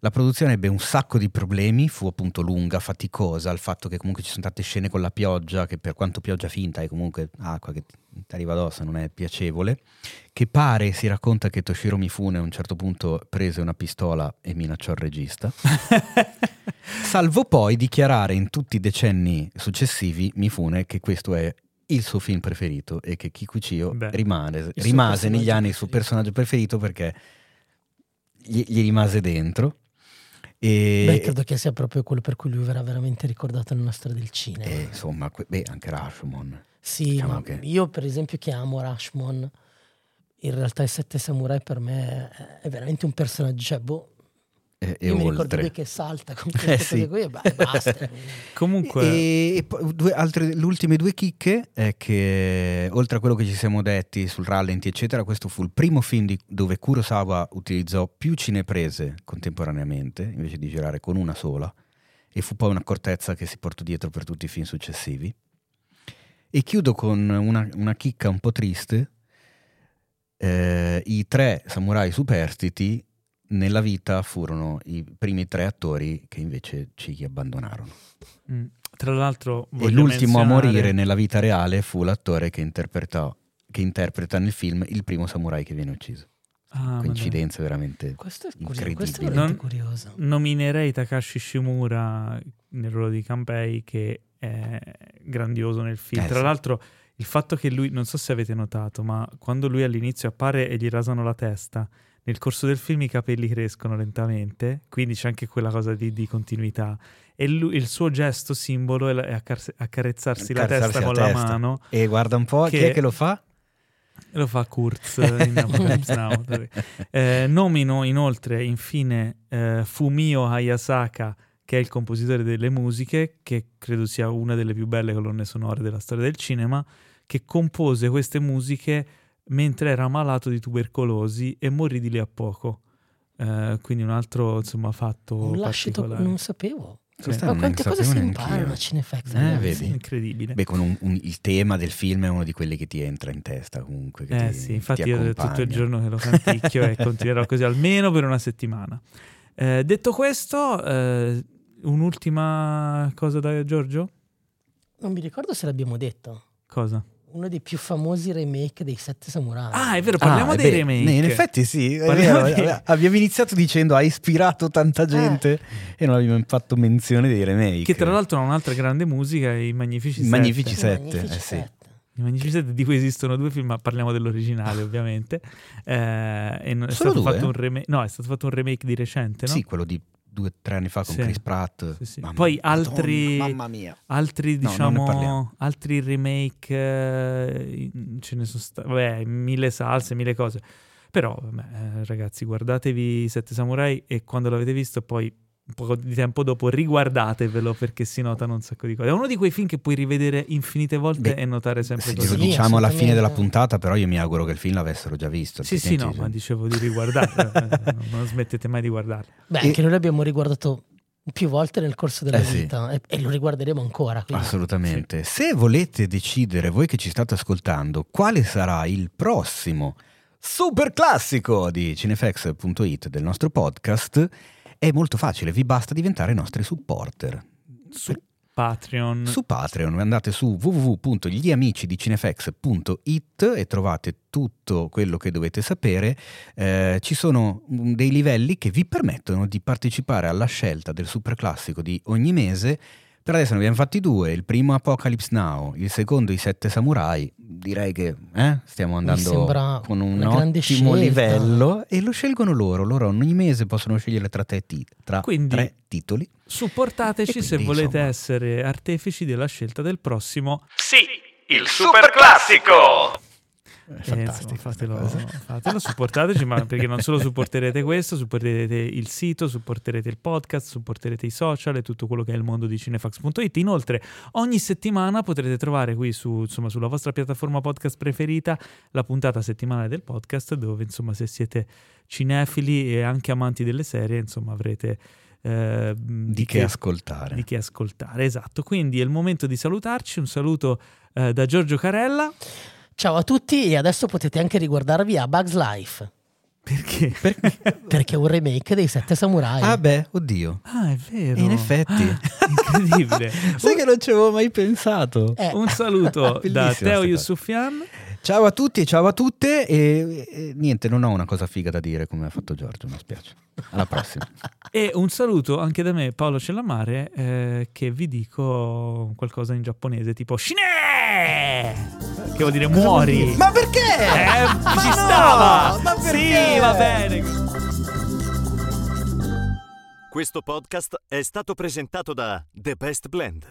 [SPEAKER 2] La produzione ebbe un sacco di problemi, fu appunto lunga, faticosa, il fatto che comunque ci sono tante scene con la pioggia, che per quanto pioggia finta è comunque acqua che ti arriva addosso, non è piacevole, che pare, si racconta che Toshiro Mifune a un certo punto prese una pistola e minacciò il regista, salvo poi dichiarare in tutti i decenni successivi Mifune che questo è il suo film preferito e che Kikuchiyo
[SPEAKER 1] Beh,
[SPEAKER 2] rimane, rimase negli anni il suo personaggio preferito perché gli, gli rimase dentro. E,
[SPEAKER 3] Beh, credo che sia proprio quello per cui lui verrà veramente ricordato nella storia del cinema.
[SPEAKER 2] e, insomma, que- beh, anche Rashomon.
[SPEAKER 3] Sì,
[SPEAKER 2] Diciamo che-
[SPEAKER 3] io per esempio che amo Rashomon, in realtà i Sette Samurai per me è- è veramente un personaggio, cioè, boh,
[SPEAKER 2] E, e
[SPEAKER 3] io mi ricordo
[SPEAKER 2] oltre.
[SPEAKER 3] lui che salta con queste
[SPEAKER 2] Eh,
[SPEAKER 3] cose
[SPEAKER 2] sì.
[SPEAKER 3] qui e ba- basta.
[SPEAKER 1] Comunque,
[SPEAKER 2] E, e poi due altre, le ultime due chicche è che oltre a quello che ci siamo detti sul rallenti eccetera questo fu il primo film di- dove Kurosawa utilizzò più cineprese contemporaneamente invece di girare con una sola e fu poi un'accortezza che si portò dietro per tutti i film successivi e chiudo con una, una chicca un po' triste Eh, i tre samurai superstiti nella vita furono i primi tre attori che invece ci abbandonarono
[SPEAKER 1] mm, tra l'altro,
[SPEAKER 2] e l'ultimo a
[SPEAKER 1] menzionare-
[SPEAKER 2] morire nella vita reale fu l'attore che, interpretò, che interpreta nel film il primo samurai che viene ucciso.
[SPEAKER 1] Ah.
[SPEAKER 2] Coincidenza veramente.
[SPEAKER 3] Questo è curioso,
[SPEAKER 2] Incredibile.
[SPEAKER 3] questo è veramente
[SPEAKER 1] Non-
[SPEAKER 3] curioso.
[SPEAKER 1] Nominerei Takashi Shimura nel ruolo di Kanpei che è grandioso nel film.
[SPEAKER 2] Eh,
[SPEAKER 1] Tra
[SPEAKER 2] sì.
[SPEAKER 1] l'altro il fatto che lui, non so se avete notato, ma quando lui all'inizio appare e gli rasano la testa, nel corso del film i capelli crescono lentamente, quindi c'è anche quella cosa di, di continuità. E lui- il suo gesto simbolo è, la- è accar- accarezzarsi la
[SPEAKER 2] Accarezzarsi
[SPEAKER 1] testa
[SPEAKER 2] la
[SPEAKER 1] con
[SPEAKER 2] testa.
[SPEAKER 1] la mano.
[SPEAKER 2] E guarda un po', chi
[SPEAKER 1] Che-
[SPEAKER 2] è che lo fa?
[SPEAKER 1] Lo fa Kurz Now. Eh, nomino inoltre, infine, eh, Fumio Hayasaka, che è il compositore delle musiche, che credo sia una delle più belle colonne sonore della storia del cinema, che compose queste musiche mentre era malato di tubercolosi e morì di lì a poco. Eh, quindi un altro insomma, fatto
[SPEAKER 3] Un lascito,
[SPEAKER 1] particolare.
[SPEAKER 3] non sapevo.
[SPEAKER 2] Questa
[SPEAKER 3] Ma quante cose si imparano a Cinefax?
[SPEAKER 2] Eh, vedi.
[SPEAKER 1] Incredibile.
[SPEAKER 2] Beh, con un- un- il tema del film è uno di quelli che ti entra in testa comunque. che
[SPEAKER 1] Eh
[SPEAKER 2] ti-
[SPEAKER 1] sì, infatti
[SPEAKER 2] ti
[SPEAKER 1] io tutto il giorno che lo canticchio e continuerò così almeno per una settimana. Eh, detto questo, eh, un'ultima cosa da Giorgio?
[SPEAKER 3] Non mi ricordo se l'abbiamo detto.
[SPEAKER 1] Cosa?
[SPEAKER 3] Uno dei più famosi remake dei Sette Samurai.
[SPEAKER 1] Ah, è vero, parliamo
[SPEAKER 2] Ah,
[SPEAKER 1] dei
[SPEAKER 2] beh,
[SPEAKER 1] remake.
[SPEAKER 2] In effetti sì, è
[SPEAKER 1] Parliamo
[SPEAKER 2] vero.
[SPEAKER 1] di-
[SPEAKER 2] abbiamo iniziato dicendo ha ispirato tanta gente e non abbiamo fatto menzione dei remake.
[SPEAKER 1] Che tra l'altro ha un'altra grande musica, i Magnifici
[SPEAKER 2] I
[SPEAKER 1] Sette.
[SPEAKER 2] Magnifici Sette,
[SPEAKER 3] Magnifici
[SPEAKER 2] eh sì.
[SPEAKER 3] Sette.
[SPEAKER 1] I Magnifici Sette, di cui esistono due film, ma parliamo dell'originale ovviamente. Eh, e non- è
[SPEAKER 2] Solo
[SPEAKER 1] stato
[SPEAKER 2] due?
[SPEAKER 1] fatto un remake. No, è stato fatto un remake di recente, no?
[SPEAKER 2] Sì, quello di due o tre anni fa con
[SPEAKER 1] Sì.
[SPEAKER 2] Chris Pratt.
[SPEAKER 1] Sì, sì.
[SPEAKER 2] Mamma-
[SPEAKER 1] Poi
[SPEAKER 2] Madonna,
[SPEAKER 1] altri-
[SPEAKER 2] mamma mia.
[SPEAKER 1] Altri,
[SPEAKER 2] No,
[SPEAKER 1] diciamo,
[SPEAKER 2] parliamo.
[SPEAKER 1] altri remake, eh, ce ne sono stati, vabbè, mille salse, mille cose. Però, vabbè, eh, ragazzi, guardatevi Sette Samurai e quando l'avete visto poi un po' di tempo dopo, riguardatevelo perché si notano un sacco di cose. È uno di quei film che puoi rivedere infinite volte
[SPEAKER 2] Beh,
[SPEAKER 1] e notare sempre
[SPEAKER 2] Sì,
[SPEAKER 1] cose.
[SPEAKER 2] lo
[SPEAKER 3] Sì,
[SPEAKER 2] diciamo alla fine della puntata, però io mi auguro che il film l'avessero già visto.
[SPEAKER 1] Sì, sì, no,
[SPEAKER 2] altrimenti-
[SPEAKER 1] ma dicevo di riguardarlo, eh, non smettete mai di guardarlo.
[SPEAKER 3] Beh,
[SPEAKER 2] E-
[SPEAKER 3] anche noi l'abbiamo riguardato più volte nel corso della
[SPEAKER 2] Eh sì.
[SPEAKER 3] vita e, e lo riguarderemo ancora. quindi-
[SPEAKER 2] Assolutamente. Se volete decidere, voi che ci state ascoltando, quale sarà il prossimo super classico di cinefx.it del nostro podcast, è molto facile, vi basta diventare nostri supporter.
[SPEAKER 1] Su Patreon.
[SPEAKER 2] Su Patreon andate su www.gliamicidicinefax.it e trovate tutto quello che dovete sapere. Eh, ci sono mm, dei livelli che vi permettono di partecipare alla scelta del super classico di ogni mese. Per adesso ne abbiamo fatti due, il primo Apocalypse Now, il secondo I Sette Samurai. Direi che eh, stiamo andando con un ottimo
[SPEAKER 3] scelta.
[SPEAKER 2] livello e lo scelgono loro. Loro ogni mese possono scegliere tra tre, ti- tra
[SPEAKER 1] Quindi-
[SPEAKER 2] tre titoli.
[SPEAKER 1] Supportateci
[SPEAKER 2] E
[SPEAKER 1] se
[SPEAKER 2] quindi,
[SPEAKER 1] volete
[SPEAKER 2] insomma.
[SPEAKER 1] essere artefici della scelta del prossimo.
[SPEAKER 4] Sì, il super classico!
[SPEAKER 2] È
[SPEAKER 1] Eh,
[SPEAKER 2] fantastico. questa
[SPEAKER 1] fatelo, fatelo, supportateci, ma perché non solo supporterete questo, supporterete il sito, supporterete il podcast, supporterete i social e tutto quello che è il mondo di cinefax.it. Inoltre, ogni settimana potrete trovare qui su, insomma, sulla vostra piattaforma podcast preferita la puntata settimanale del podcast, dove insomma, se siete cinefili e anche amanti delle serie, insomma, avrete eh,
[SPEAKER 2] Di che ascoltare.
[SPEAKER 1] di che ascoltare. Esatto, quindi è il momento di salutarci. Un saluto eh, da Giorgio Carella.
[SPEAKER 3] Ciao a tutti e adesso potete anche riguardarvi a Bugs Life
[SPEAKER 1] Perché?
[SPEAKER 3] perché è un remake dei Sette Samurai.
[SPEAKER 2] Ah beh, oddio.
[SPEAKER 1] Ah, è vero.
[SPEAKER 2] E in effetti.
[SPEAKER 1] Ah, incredibile.
[SPEAKER 2] Sai che non ci avevo mai pensato.
[SPEAKER 3] Eh,
[SPEAKER 1] Un saluto da Teo
[SPEAKER 2] cosa.
[SPEAKER 1] Yusufian.
[SPEAKER 2] Ciao a tutti e ciao a tutte. E, e niente, non ho una cosa figa da dire come ha fatto Giorgio, mi spiace. Alla prossima.
[SPEAKER 1] E un saluto anche da me, Paolo Cellamare, eh, che vi dico qualcosa in giapponese, tipo Shine! Che vuol dire muori.
[SPEAKER 2] Ma perché?
[SPEAKER 1] Eh,
[SPEAKER 2] Ma
[SPEAKER 1] ci
[SPEAKER 2] no,
[SPEAKER 1] stava!
[SPEAKER 2] ma perché?
[SPEAKER 1] Sì, va bene.
[SPEAKER 4] Questo podcast è stato presentato da The Best Blend.